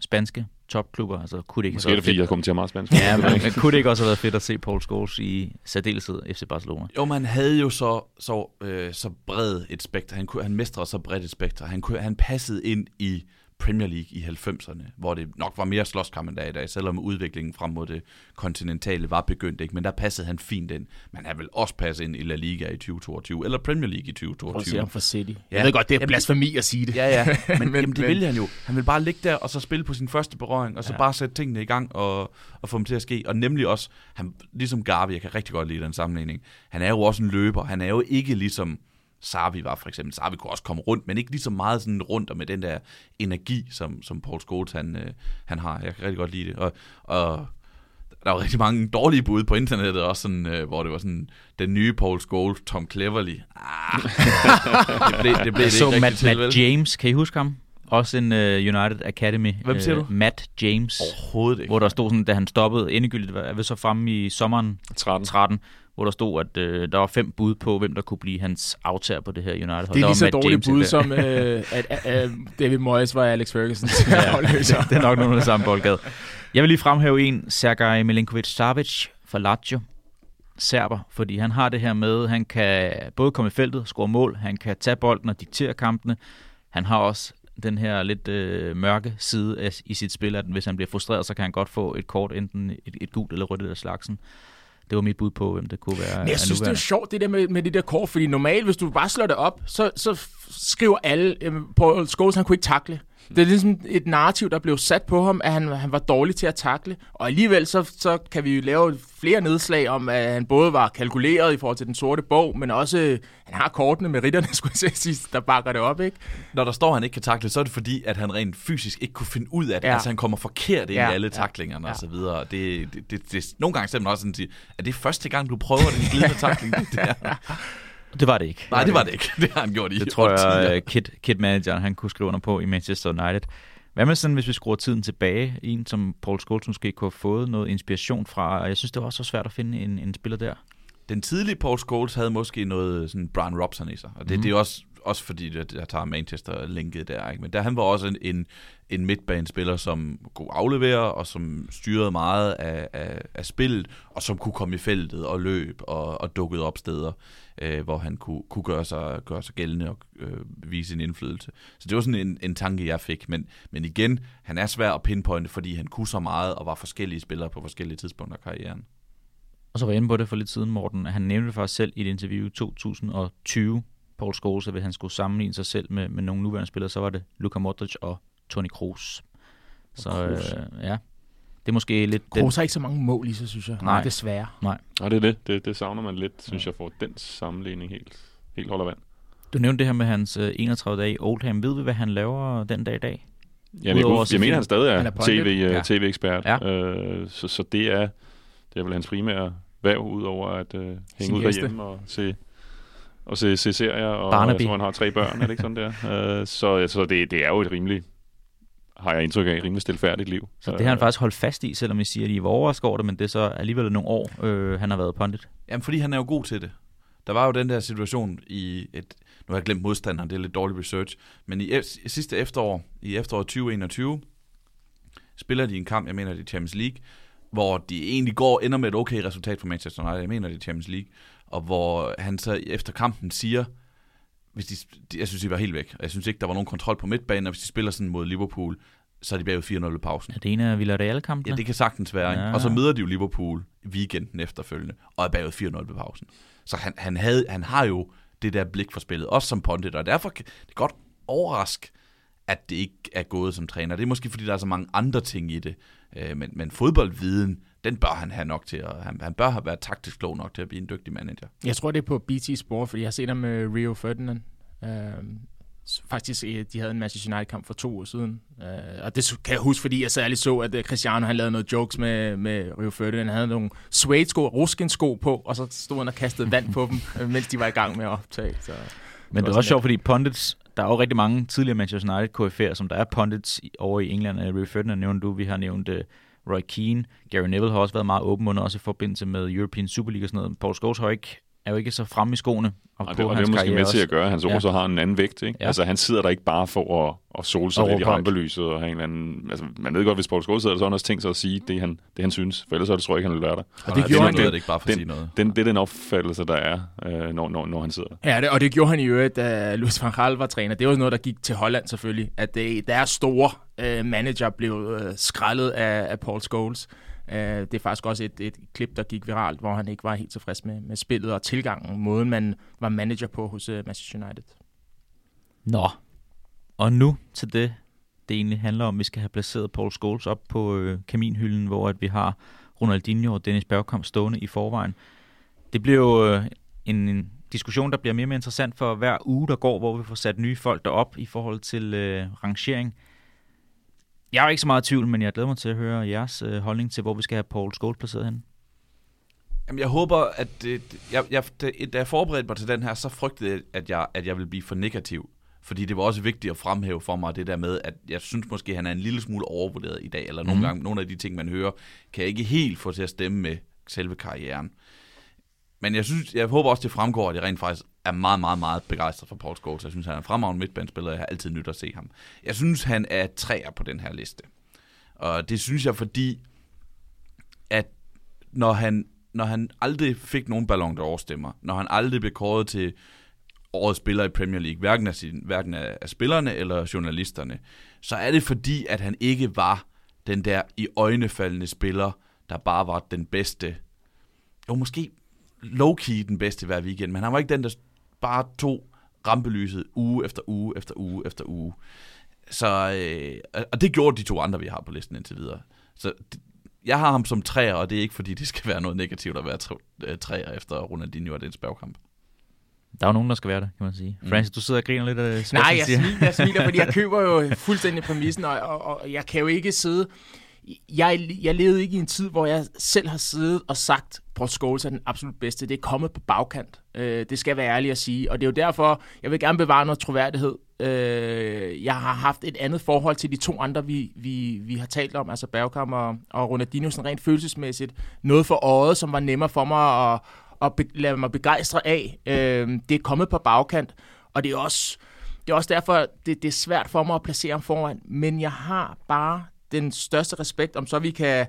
spanske topklubber. Altså, kunne det ikke Måske er det, fordi fedt? jeg til at meget spansk. Ja, men, men kunne det ikke også have været fedt at se Paul Scholes i særdeleshed FC Barcelona? Jo, man havde jo så, så, øh, så bred et spekter. Han, kunne, han mestrede så bredt et spekter. Han, kunne, han passede ind i Premier League i 90'erne, hvor det nok var mere slåskamp end der i dag, selvom udviklingen frem mod det kontinentale var begyndt. Ikke? Men der passede han fint ind. Men han vil også passe ind i La Liga i 2022, eller Premier League i Prøv at se 2022. ham for City. Ja. Jeg ved godt, det er Jamen, blasfemi at sige det. Ja, ja, men, *laughs* men, Men- jamen, det men- vil han jo. Han vil bare ligge der og så spille på sin første berøring, og så ja. bare sætte tingene i gang og, og få dem til at ske. Og nemlig også, han, ligesom Garvey, jeg kan rigtig godt lide den sammenligning, han er jo også en løber. Han er jo ikke ligesom Sarvi var for eksempel. Sarvi kunne også komme rundt, men ikke lige så meget sådan rundt og med den der energi, som, som Paul Scholes han, øh, han har. Jeg kan rigtig godt lide det. Og, og der var rigtig mange dårlige bud på internettet også, sådan, øh, hvor det var sådan, den nye Paul Scholes, Tom Cleverly. Ah, *laughs* det blev, det blev Jeg det så ikke Matt? Matt James, kan I huske ham? Også en uh, United Academy. Hvem siger øh, du? Matt James. Overhovedet ikke. Hvor der stod sådan, da han stoppede endegyldigt, var ved så fremme i sommeren 13. 13, hvor der stod, at øh, der var fem bud på, hvem der kunne blive hans aftager på det her United. Det er lige så dårligt bud, som øh, at, at, David Moyes var Alex Fergusons *laughs* Ja, afløser. det, det er nok nogle af samme boldgade. Jeg vil lige fremhæve en, Sergej Milinkovic-Savic fra Lazio, serber, fordi han har det her med, han kan både komme i feltet, score mål, han kan tage bolden og diktere kampene. Han har også den her lidt øh, mørke side af, i sit spil, at hvis han bliver frustreret, så kan han godt få et kort, enten et, et gult eller rødt eller slagsen. Det var mit bud på, hvem det kunne være. Men jeg synes, det er sjovt, det der med, med det der kort, fordi normalt, hvis du bare slår det op, så, så skriver alle, øh, Paul Scholes, han kunne ikke takle. Det er ligesom et narrativ, der blev sat på ham, at han, han var dårlig til at takle. Og alligevel så, så kan vi jo lave flere nedslag om, at han både var kalkuleret i forhold til den sorte bog, men også, han har kortene med ritterne, *laughs* skulle jeg sige, der bakker det op, ikke? Når der står, at han ikke kan takle, så er det fordi, at han rent fysisk ikke kunne finde ud af det. Ja. Altså han kommer forkert ind Ja, i alle ja, taklingerne ja. og så videre. Det, det, det, det, nogle gange man også sådan, at sige, er det første gang, du prøver den glidende *laughs* takling? *laughs* Det der? Det var det ikke. Nej, det var det ikke. *laughs* Det har han gjort i Det tror jeg, uh, kid, kid manageren han kunne skrive under på i Manchester United. Hvad med sådan, hvis vi skruer tiden tilbage? En, som Paul Scholes måske kunne have fået noget inspiration fra. Jeg synes, det var også så svært at finde en, en spiller der. Den tidlige Paul Scholes havde måske noget sådan Brian Robson i sig, og det, mm. det er også, også fordi, at jeg tager Manchester-linket der. Ikke? Men der, han var også en, en, en midtbanespiller, som kunne aflevere, og som styrede meget af, af, af spillet, og som kunne komme i feltet og løb og, og dukkede op steder, øh, hvor han kunne, kunne gøre, sig, gøre sig gældende og øh, vise sin indflydelse. Så det var sådan en, en tanke, jeg fik. Men, men igen, han er svær at pinpointe, fordi han kunne så meget og var forskellige spillere på forskellige tidspunkter af karrieren. Og så var jeg inde på det for lidt siden, Morten. Han nævnte faktisk selv i et interview i 2020, Paul Scholes, at hvis han skulle sammenligne sig selv med, med nogle nuværende spillere, så var det Luka Modric og Toni Kroos. Så Kroos. øh, ja, det er måske lidt... Den, Kroos har ikke så mange mål i sig, synes jeg. Nej. Desværre. Og det er det. det. Det savner man lidt, synes jeg, for den sammenligning helt, helt holder vand. du nævnte det her med hans øh, 31 dage i Oldham. Ved vi, hvad han laver den dag i dag? Jamen, jeg, kunne, jeg mener, han stadig er, Han er. TV, Ja. ja. TV-ekspert. Ja. Øh, så, så det er det er vel hans primære værv, udover at øh, Sin hænge ud heste. derhjemme og se, og se, se serier. Og Barnaby. jeg tror, han har tre børn, er det ikke sådan der? *laughs* Øh, så så det, det er jo et rimeligt, har jeg indtryk af, et rimelig stilfærdigt liv. Så det har han faktisk holdt fast i, selvom I siger, at I var overrasket over det, men det er så alligevel nogle år, øh, han har været pundit. Jamen, fordi han er jo god til det. Der var jo den der situation i et, nu har jeg glemt modstanderen, det er lidt dårlig research, men i, i sidste efterår, i efteråret 2021, spiller de en kamp, jeg mener det er Champions League, hvor de egentlig går ender med et okay resultat for Manchester United, jeg mener det er Champions League, og hvor han så efter kampen siger, hvis de, de, jeg synes, de var helt væk, jeg synes ikke, der var nogen kontrol på midtbanen, og hvis de spiller sådan mod Liverpool, så er de bagud 4-0 i pausen. Er det en af Villarreal-kampene? Ja, det kan sagtens være. Ja. Og så møder de jo Liverpool weekenden efterfølgende, og er bagud 4-0 ved pausen. Så han, han, havde, han har jo det der blik for spillet, også som pundit, og derfor kan det godt overraske, at det ikke er gået som træner. Det er måske, fordi der er så mange andre ting i det. Øh, men, men fodboldviden, den bør han have nok til, at han, han bør have været taktisk klog nok til at blive en dygtig manager. Jeg tror, det er på BT Sport, fordi jeg har set ham med Rio Ferdinand. Øh, faktisk, øh, de havde en Manchester United-kamp for to år siden. Øh, og det kan jeg huske, fordi jeg særligt så, at øh, Cristiano han lavede noget jokes med, med Rio Ferdinand. Han havde nogle suede-sko, ruskin-sko på, og så stod han og kastede vand på dem, øh, mens de var i gang med at optage. Så. Men det er var også sjovt, fordi pundits, der er jo rigtig mange tidligere Manchester United KF'er, som der er pundits over i England. Ray Ferdinand nævnte du, vi har nævnt uh, Roy Keane. Gary Neville har også været meget åben også i forbindelse med European Super League og sådan noget. Paul Scholes har ikke, er jo ikke så fremme i skoene. Og, Og det, og det er måske med til at gøre, at hans ord så har en anden vægt. Ikke? Ja. Altså, han sidder der ikke bare for at, at sole sig Og lidt i rampelyset. Og have en eller anden, altså, man ved godt, hvis Paul Scholes sidder der, så har han også tænkt sig at sige det, han, det, han synes. For ellers så tror jeg ikke, han vil være der. Og det det gjorde gjorde han det ikke bare for at sige noget. Den, det er den opfattelse, der er, øh, når, når, når han sidder der. Ja, det, og det gjorde han i øvrigt, da Luis van Gaal var træner. Det var noget, der gik til Holland selvfølgelig, at det, deres store øh, manager blev øh, skrællet af, af Paul Scholes. Øh, det er faktisk også et, et klip, der gik viralt, hvor han ikke var helt tilfreds med, med spillet og tilgangen, måden man var manager på hos øh, Manchester United. Nå, og nu til det, det egentlig handler om. Vi skal have placeret Paul Scholes op på øh, kaminhylden, hvor at vi har Ronaldinho og Dennis Bergkamp stående i forvejen. Det bliver jo øh, en, en diskussion, der bliver mere og mere interessant for hver uge, der går, hvor vi får sat nye folk derop i forhold til øh, rangering. Jeg er ikke så meget i tvivl, men jeg glæder mig til at høre jeres øh, holdning til, hvor vi skal have Paul Scholes placeret hen. Jamen, jeg håber, at det, jeg, jeg, da da jeg forberedte mig til den her, så frygtede jeg, at jeg, at jeg ville blive for negativ. Fordi det var også vigtigt at fremhæve for mig det der med, at jeg synes måske, at han er en lille smule overvurderet i dag, eller nogle Mhm. gange, nogle af de ting, man hører, kan jeg ikke helt få til at stemme med selve karrieren. Men jeg synes, jeg håber også, det fremgår, at jeg rent faktisk er meget, meget, meget begejstret for Paul Scholes. Jeg synes, han er en fremragende midtbanespiller, jeg har altid nyt at se ham. Jeg synes, han er træer på den her liste. Og det synes jeg, fordi at når han, når han aldrig fik nogen ballon d'Or stemmer, når han aldrig blev kåret til årets spiller i Premier League, hverken af, sin, hverken af, af spillerne eller journalisterne, så er det fordi, at han ikke var den der i øjnefaldende spiller, der bare var den bedste. Jo, måske low-key den bedste hver weekend, men han var ikke den, der bare tog rampelyset uge efter uge efter uge efter uge. Så, øh, og det gjorde de to andre, vi har på listen indtil videre. Så det, jeg har ham som træer, og det er ikke fordi, det skal være noget negativt at være øh, træer efter Ronaldinho og den bagkamp. Der er jo nogen, der skal være der, kan man sige. Mm. Francis, du sidder og griner lidt af det. Nej, jeg smiler, jeg smiler, fordi jeg *laughs* køber jo fuldstændig præmissen, og, og, og jeg kan jo ikke sidde... Jeg, jeg levede ikke i en tid, hvor jeg selv har siddet og sagt, Paul Scholes er den absolut bedste. Det er kommet på bagkant. Øh, det skal jeg være ærlig at sige. Og det er jo derfor, jeg vil gerne bevare noget troværdighed. Øh, jeg har haft et andet forhold til de to andre, vi, vi, vi har talt om, altså Bergkamp og, og Ronaldinho, sådan rent følelsesmæssigt. Noget for øjet, som var nemmere for mig at, at be, lade mig begejstre af. Øh, det er kommet på bagkant, og det er også... Det er også derfor, det, det er svært for mig at placere ham foran, men jeg har bare den største respekt, om så vi kan,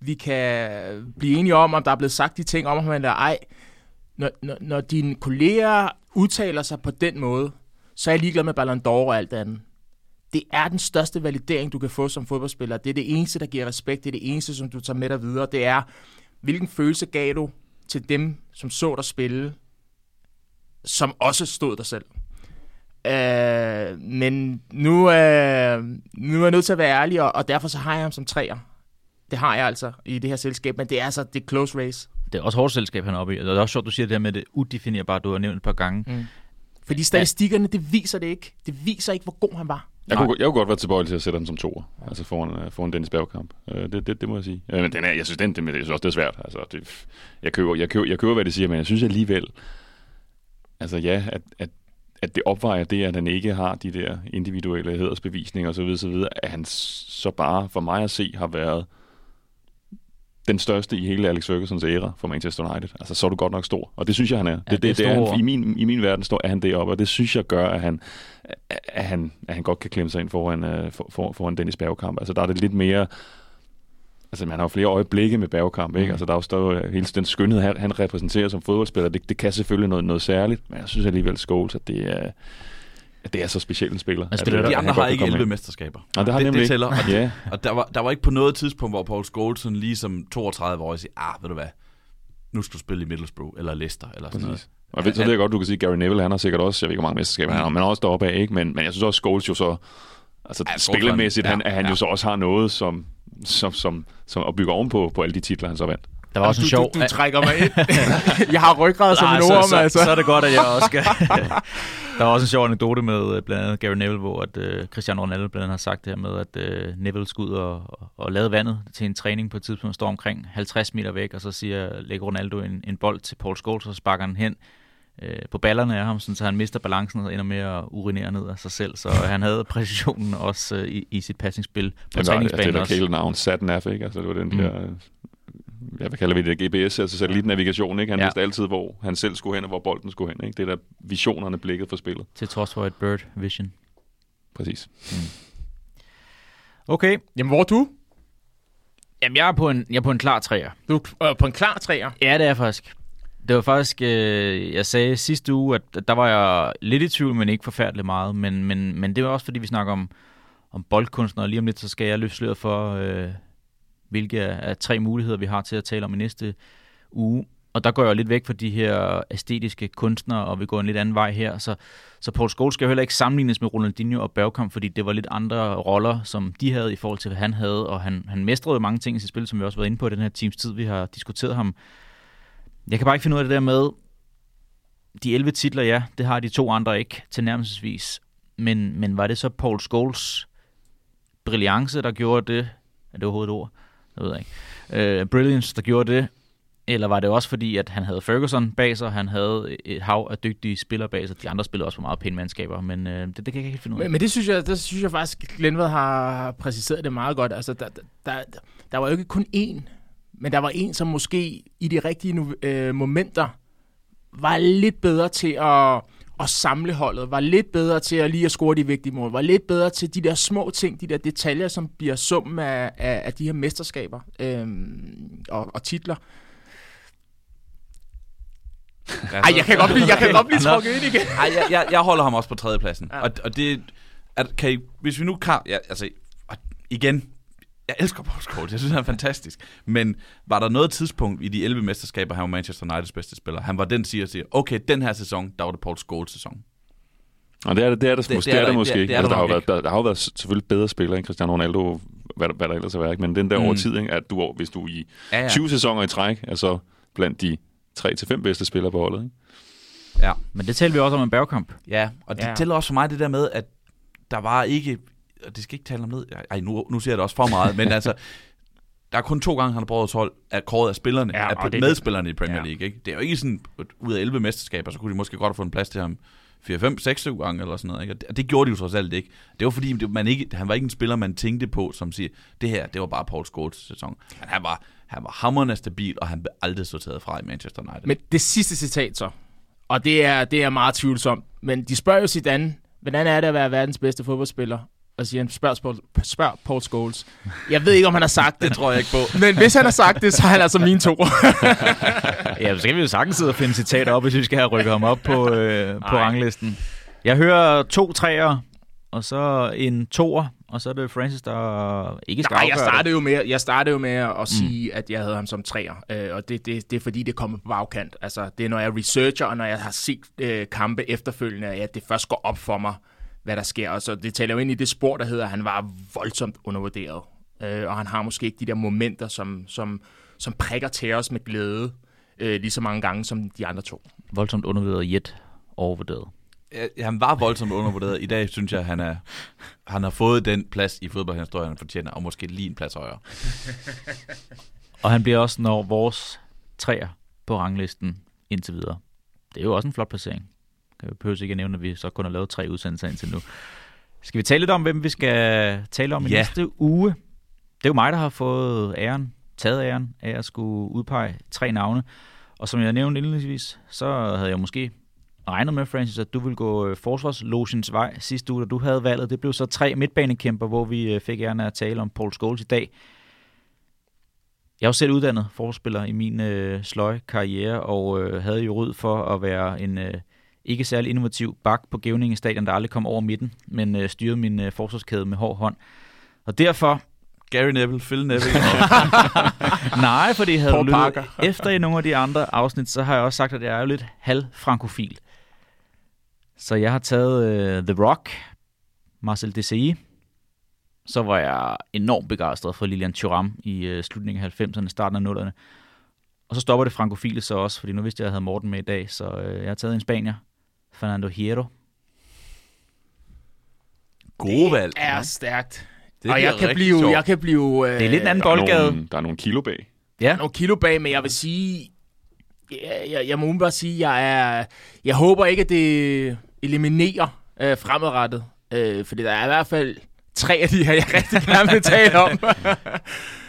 vi kan blive enige om, om der er blevet sagt de ting om ham eller ej. Når, når, når dine kolleger udtaler sig på den måde, så er jeg ligeglad med Ballon d'Or og alt andet. Det er den største validering, du kan få som fodboldspiller. Det er det eneste, der giver respekt. Det er det eneste, som du tager med dig videre. Det er, hvilken følelse gav du til dem, som så dig spille, som også stod dig selv. Øh, men nu, øh, nu er jeg nødt til at være ærlig, og, og derfor så har jeg ham som træer. Det har jeg altså i det her selskab, men det er altså det close race. Det er også hårdt selskab, han er oppe i. Og det er også sjovt, du siger det her med det udefinerbare, du har nævnt et par gange. Mm. Fordi statistikkerne, det viser det ikke. Det viser ikke, hvor god han var. Jeg kunne, jeg kunne godt være tilbøjelig til at sætte ham som toer, altså foran, øh, foran Dennis Bergkamp. Øh, det, det, det må jeg sige. Øh, Men den er, jeg synes, den, det, jeg synes også, det er svært. Altså, det, jeg, køber, jeg, køber, jeg køber, hvad det siger, men jeg synes alligevel, altså ja, at, at, at det opvejer det, at han ikke har de der individuelle hedersbevisninger osv., så videre, at han så bare for mig at se har været den største i hele Alex Fergusons æra for Manchester United. Altså, så er du godt nok stor. Og det synes jeg, han er. Det, Ja, det det, det, er han, i, min, I min verden står, er han deroppe, og det synes jeg gør, at han, at han, at han godt kan klemme sig ind foran, uh, for, for, foran Dennis Bergkamp. Altså, der er det lidt mere... Altså, man har jo flere øjeblikke med Bergkamp, ikke? Mm. Altså, der er jo stadig hele den skønhed, han, han repræsenterer som fodboldspiller. Det, det kan selvfølgelig noget, noget særligt, men jeg synes alligevel, Scholes, at det er, at det er så speciel en spiller. Spiller at, der- De andre har ikke komme 11 ind. mesterskaber. Nej, det har det, nemlig det tæller. Og, Ja, og der, var, der var ikke på noget tidspunkt, hvor Paul Scholes sådan lige som 32 år siger, ah, ved du hvad, nu skal du spille i Middlesbrough eller Leicester eller sådan noget. præcis. Og ved, så ved jeg godt, du kan sige, Gary Neville, han har sikkert også, jeg ved ikke, hvor mange mesterskaber han har, men han er også deroppe af, ikke? Men, men jeg synes også, Scholes jo så, altså Ja, ja, Scholes spillermæssigt, han- han, at han ja. jo så også har noget, som, som, som, som at bygge ovenpå på alle de titler, han så vandt. Der var også en sjov... du, du trækker mig ind. *laughs* *laughs* jeg har ryggrad som en så, orm, så, altså. så er det godt, at jeg også skal... *laughs* der var også en sjov anekdote med øh, blandt andet Gary Neville, hvor at, uh, Cristiano Ronaldo blandt andet har sagt det her med, at uh, Neville skulle ud og, og, og lade vandet til en træning på et tidspunkt, står omkring 50 meter væk, og så siger, lægger Ronaldo en, en bold til Paul Scholes, og så sparker han hen øh, på ballerne af ham, sådan, så han mister balancen og ender med at urinere ned af sig selv. Så han havde præcisionen også øh, i, i sit passningsspil på Det var det træningsbanen der også. kælenavn, SatNav, ikke? Altså, det var den Mm. der, ja, hvad kalder vi det, GPS, altså satellitnavigation, ikke? Han Ja. vidste altid, hvor han selv skulle hen, og hvor bolden skulle hen, ikke? Det er der visionerne blikket for spillet. Til trods for et bird vision. Præcis. Okay, Jamen, hvor er du? Jamen, jeg er på en, jeg er på en klar træer. Du er øh, på en klar træer. Ja, det er jeg faktisk. Det var faktisk, øh, jeg sagde sidste uge, at der var jeg lidt i tvivl, men ikke forfærdeligt meget. Men, men, men det var også, fordi vi snakker om, om boldkunstnere. Lige om lidt, så skal jeg løfte sløret for, øh, hvilke af, af tre muligheder, vi har til at tale om i næste uge. Og der går jeg jo lidt væk fra de her æstetiske kunstnere, og vi går en lidt anden vej her. Så, så Paul Scholes skal jo heller ikke sammenlignes med Ronaldinho og Bergkamp, fordi det var lidt andre roller, som de havde i forhold til, hvad han havde. Og han, han mestrede jo mange ting i sit spil, som vi også har været inde på i den her teams tid, vi har diskuteret ham. Jeg kan bare ikke finde ud af det der med, de 11 titler, ja, det har de to andre ikke tilnærmelsesvis. Men, men var det så Paul Scholes brilliance, der gjorde det? Er det overhovedet et ord? Jeg ved ikke. Uh, brilliance, der gjorde det? Eller var det også fordi, at han havde Ferguson bag sig, han havde et hav af dygtige spillere bag sig. De andre spillede også på meget pæne mandskaber, men uh, det, det kan jeg ikke helt finde ud af. Men, men det synes jeg, det synes jeg faktisk, Glenved har præciseret det meget godt. Altså, der, der, der, der var jo ikke kun én, men der var en, som måske i de rigtige øh, momenter var lidt bedre til at, at samle holdet, var lidt bedre til at lige at score de vigtige mål, var lidt bedre til de der små ting, de der detaljer, som bliver summen af, af, af de her mesterskaber øhm, og, og titler. Ej, jeg kan godt blive, jeg kan godt blive trukket ind igen. Ej, jeg, jeg, jeg holder ham også på tredjepladsen. Ja. Og, og det... At, kan I, hvis vi nu kan... Ja, altså, igen, jeg elsker Paul Scholes. Jeg synes, han er fantastisk. Men var der noget tidspunkt i de 11 mesterskaber, han var Manchester Uniteds bedste spiller? Han var den, siger, siger okay, den her sæson, der var det Paul Scholes sæson. Og det er det, det, er det, Det- måske, det er det er der- måske det ikke. det er Altså, der der, har været, der, der har jo været selvfølgelig bedre spillere end Cristiano Ronaldo, hvad, der- hvad der ellers er været, ikke? men den der Mm. over tid, ikke? at du, hvis du i Ja, ja. 20 sæsoner i træk, er så blandt de 3-5 bedste spillere på holdet. Ikke? ja. Men det talte vi også om en bagkamp. Ja, og det ja. tæller også for mig det der med, at der var ikke... Og det skal ikke tale om ned. Ej, nu, nu siger jeg det også for meget, men *laughs* altså... Der er kun to gange, han har prøvet 12 af kåret af spillerne, Ja, af det- medspillerne i Premier ja. League. Ikke? Det er jo ikke sådan, ud af 11 mesterskaber, så kunne de måske godt have en plads til ham 4, 5, 6, 7 gange eller sådan noget. Ikke? Og det, og det gjorde de jo trods alt ikke. Det var fordi, man ikke, han var ikke en spiller, man tænkte på, som siger, det her, det var bare Paul Scholes sæson. Han var, han var hammerende stabil, og han blev aldrig sorteret fra i Manchester United. Men det sidste citat så, og det er, det er meget tvivlsomt, men de spørger jo Zidane, hvordan er det at være verdens bedste fodboldspiller? Og siger spørg, Paul, spørg Paul Scholes. Jeg ved ikke, om han har sagt det, det tror jeg ikke på. *laughs* men hvis han har sagt det, så er han altså min to. *laughs* Ja, så skal vi jo sagtens sidde og finde citater op, hvis vi skal have rykket ham op på, øh, på Ej. ranglisten. Jeg hører to træer, og så en toer, og så er det Francis, der ikke skal Nej, jeg startede jo med, jeg startede jo med at sige, at jeg havde ham som træer, øh, og det, det, det er fordi, det kommer på bagkant. Altså, det er, når jeg researcher, og når jeg har set øh, kampe efterfølgende, at det først går op for mig, hvad der sker. Og så det taler jo ind i det spor, der hedder, at han var voldsomt undervurderet. Øh, og han har måske ikke de der momenter, som, som, som prikker til os med glæde, øh, lige så mange gange som de andre to. Voldsomt undervurderet jet overvurderet. Ja, han var voldsomt undervurderet. I dag synes jeg, han, er, han har fået den plads i fodboldhistorien, han fortjener, og måske lige en plads højere. Og han bliver også når vores træer på ranglisten indtil videre. Det er jo også en flot placering. Jeg behøver ikke at nævne, at vi så kun har lavet tre udsendelser indtil nu. Skal vi tale lidt om, hvem vi skal tale om i Ja. næste uge? Det er jo mig, der har fået æren taget æren af at skulle udpege tre navne. Og som jeg nævnte indledningsvis, så havde jeg måske regnet med, Francis, at du ville gå øh, forsvarslogens vej sidste uge, da du havde valget. Det blev så tre midtbanekæmper, hvor vi øh, fik gerne at tale om Paul Scholes i dag. Jeg er jo selv uddannet forspiller i min øh, sløje karriere, og øh, havde jo ryd for at være en øh, ikke særlig innovativ bak på Gævninge Stadion, der aldrig kom over midten, men øh, styrede min øh, forsvarskæde med hård hånd. Og derfor Gary Neville, Phil Neville. *laughs* Nej, fordi jeg havde Paul lyttet Parker. efter i nogle af de andre afsnit, så har jeg også sagt, at jeg er jo lidt halv-frankofil. Så jeg har taget uh, The Rock, Marcel Desailly. Så var jeg enormt begejstret for Lilian Thuram i uh, slutningen af 90'erne, starten af 0'erne. Og så stopper det frankofile så også, fordi nu vidste jeg, at jeg havde Morten med i dag, så uh, jeg har taget en spanier, Fernando Hierro. Gode valg. er stærkt. Det og jeg kan, blive, sjovt. jeg kan blive... Øh, Det er lidt en anden Der er, boldgade. nogle, der er nogle kilo bag. Ja, nogle kilo bag, men jeg vil sige... Jeg, jeg, jeg må umiddelbart sige, jeg er... Jeg håber ikke, at det eliminerer øh, fremadrettet. Øh, fordi der er i hvert fald tre af de her, jeg rigtig gerne vil tale om. *laughs* *laughs*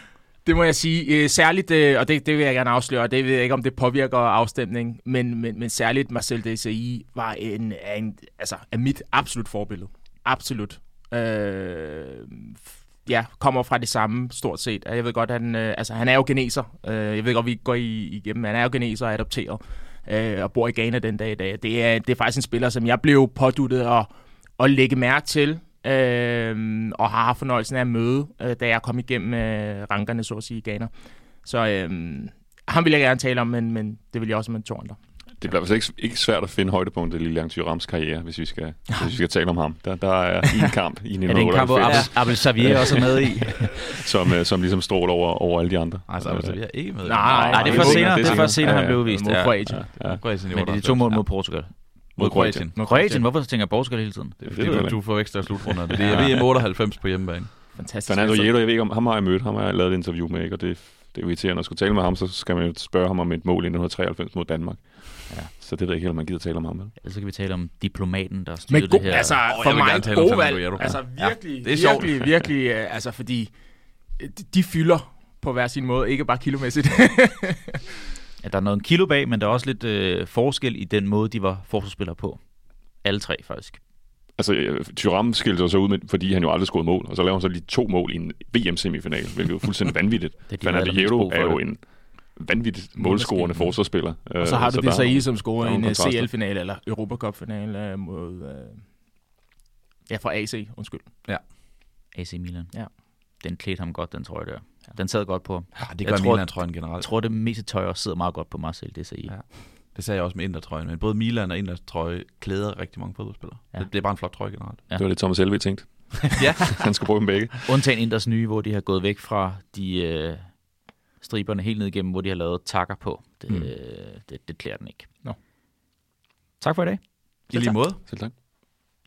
det må jeg sige. Øh, særligt, øh, og det, det vil jeg gerne afsløre, det ved jeg ikke, om det påvirker afstemning, men, men, men særligt Marcel Desailly var en, en, altså, er mit absolut forbillede. Absolut. Øh, ja, kommer fra det samme stort set. Jeg ved godt, han, øh, altså, han er jo geneser. Øh, jeg ved godt, vi går i, igennem. Han er jo geneser og adopteret. Øh, og bor i Ghana den dag i dag. Det er, det er faktisk en spiller, som jeg blev påduttet at, at lægge mærke til. Øh, og har haft fornøjelsen af at møde, øh, da jeg kom igennem øh, rankerne, så at sige, i Ghana. Så øh, ham vil jeg gerne tale om, men, men det vil jeg også med to andre. Det bliver altså ikke, ikke svært at finde højdepunktet i Lilian Thyrams karriere, hvis vi skal, hvis vi skal tale om ham. Der, der er en *laughs* kamp i er det en kamp, hvor 1998, Abel, Abel Xavier også er med i? *laughs* som, øh, som ligesom stråler over, over alle de andre. Altså, altså, vi er ikke med. Nej, Nej, det er det først er senere, det er først senere, han blev vist. Ja. Kroatien. Ja, ja. Men det er de 98, to mål mod Portugal. Mod Kroatien. Mod Kroatien, hvorfor tænker jeg Portugal hele tiden? Det er Det fordi, jeg du, forveksler slutrunder. *laughs* Det er det er VM 98 på hjemmebane. Fantastisk. Fernando Hierro, jeg ved ikke om, ham har jeg mødt, ham har jeg lavet et interview med, ikke? og det, det er jo irriterende at skulle tale med ham, så skal man jo spørge ham om et mål i 1993 mod Danmark. Ja. Så det ved jeg ikke helt, om man gider tale om ham. Vel? Ellers så kan vi tale om diplomaten, der god, det her. altså, jeg for mig god valg. Altså virkelig, det er sjovt. virkelig, virkelig, øh, altså fordi øh, de, de fylder på hver sin måde, ikke bare kilomæssigt. *laughs* Ja, der er noget kilo bag, men der er også lidt øh, forskel i den måde, de var forsvarsspillere på. Alle tre, faktisk. Altså, øh, Thuram skilte sig så ud, med, fordi han jo aldrig scorede mål, og så laver han så lige to mål i en VM-semifinal, hvilket er jo fuldstændig *laughs* vanvittigt. Det er de Fernando er jo det. en vanvittigt målscorende forsvarsspiller. Og så har du det der så i, som scorer er i en øh. CL-finale eller Europacup-finale øh, mod... Øh, ja, fra AC, undskyld. AC Milan. Ja. Den klædte ham godt, den trøje der. Den sad godt på ham. Ja, det Jeg gør tror- Milan-trøjen Jeg generelt. tror, det meste tøj også sidder meget godt på Marcel, det siger I. Ja. Det sagde jeg også med Inter-trøjen, men både Milan og Inters trøje klæder rigtig mange fodboldspillere. Ja. Ja. Det, det er bare en flot trøje generelt. Ja. Det var det, Thomas Helve tænkte. *laughs* ja. *laughs* Han skulle bruge dem begge. Undtagen Inders nye, hvor de har gået væk fra de øh, striberne helt ned igennem, hvor de har lavet takker på. Det, Mm. øh, det, det klæder den ikke. Nå. Tak for i dag. I lige måde. Selv tak.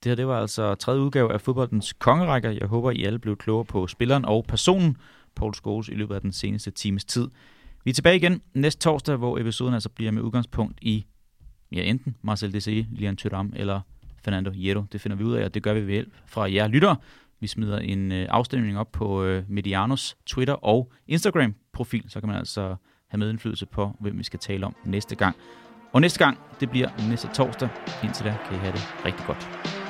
Det her det var altså tredje udgave af fodboldens kongerækker. Jeg håber, I alle blev klogere på spilleren og personen, Paul Scholes, i løbet af den seneste times tid. Vi er tilbage igen næste torsdag, hvor episoden altså bliver med udgangspunkt i ja, enten Marcel Desailly, Lian Thuram eller Fernando Hierro. Det finder vi ud af, og det gør vi ved hjælp fra jer lyttere. Vi smider en øh, afstemning op på øh, Medianos Twitter og Instagram-profil, så kan man altså have medindflydelse på, hvem vi skal tale om næste gang. Og næste gang, det bliver næste torsdag. Indtil da kan I have det rigtig godt.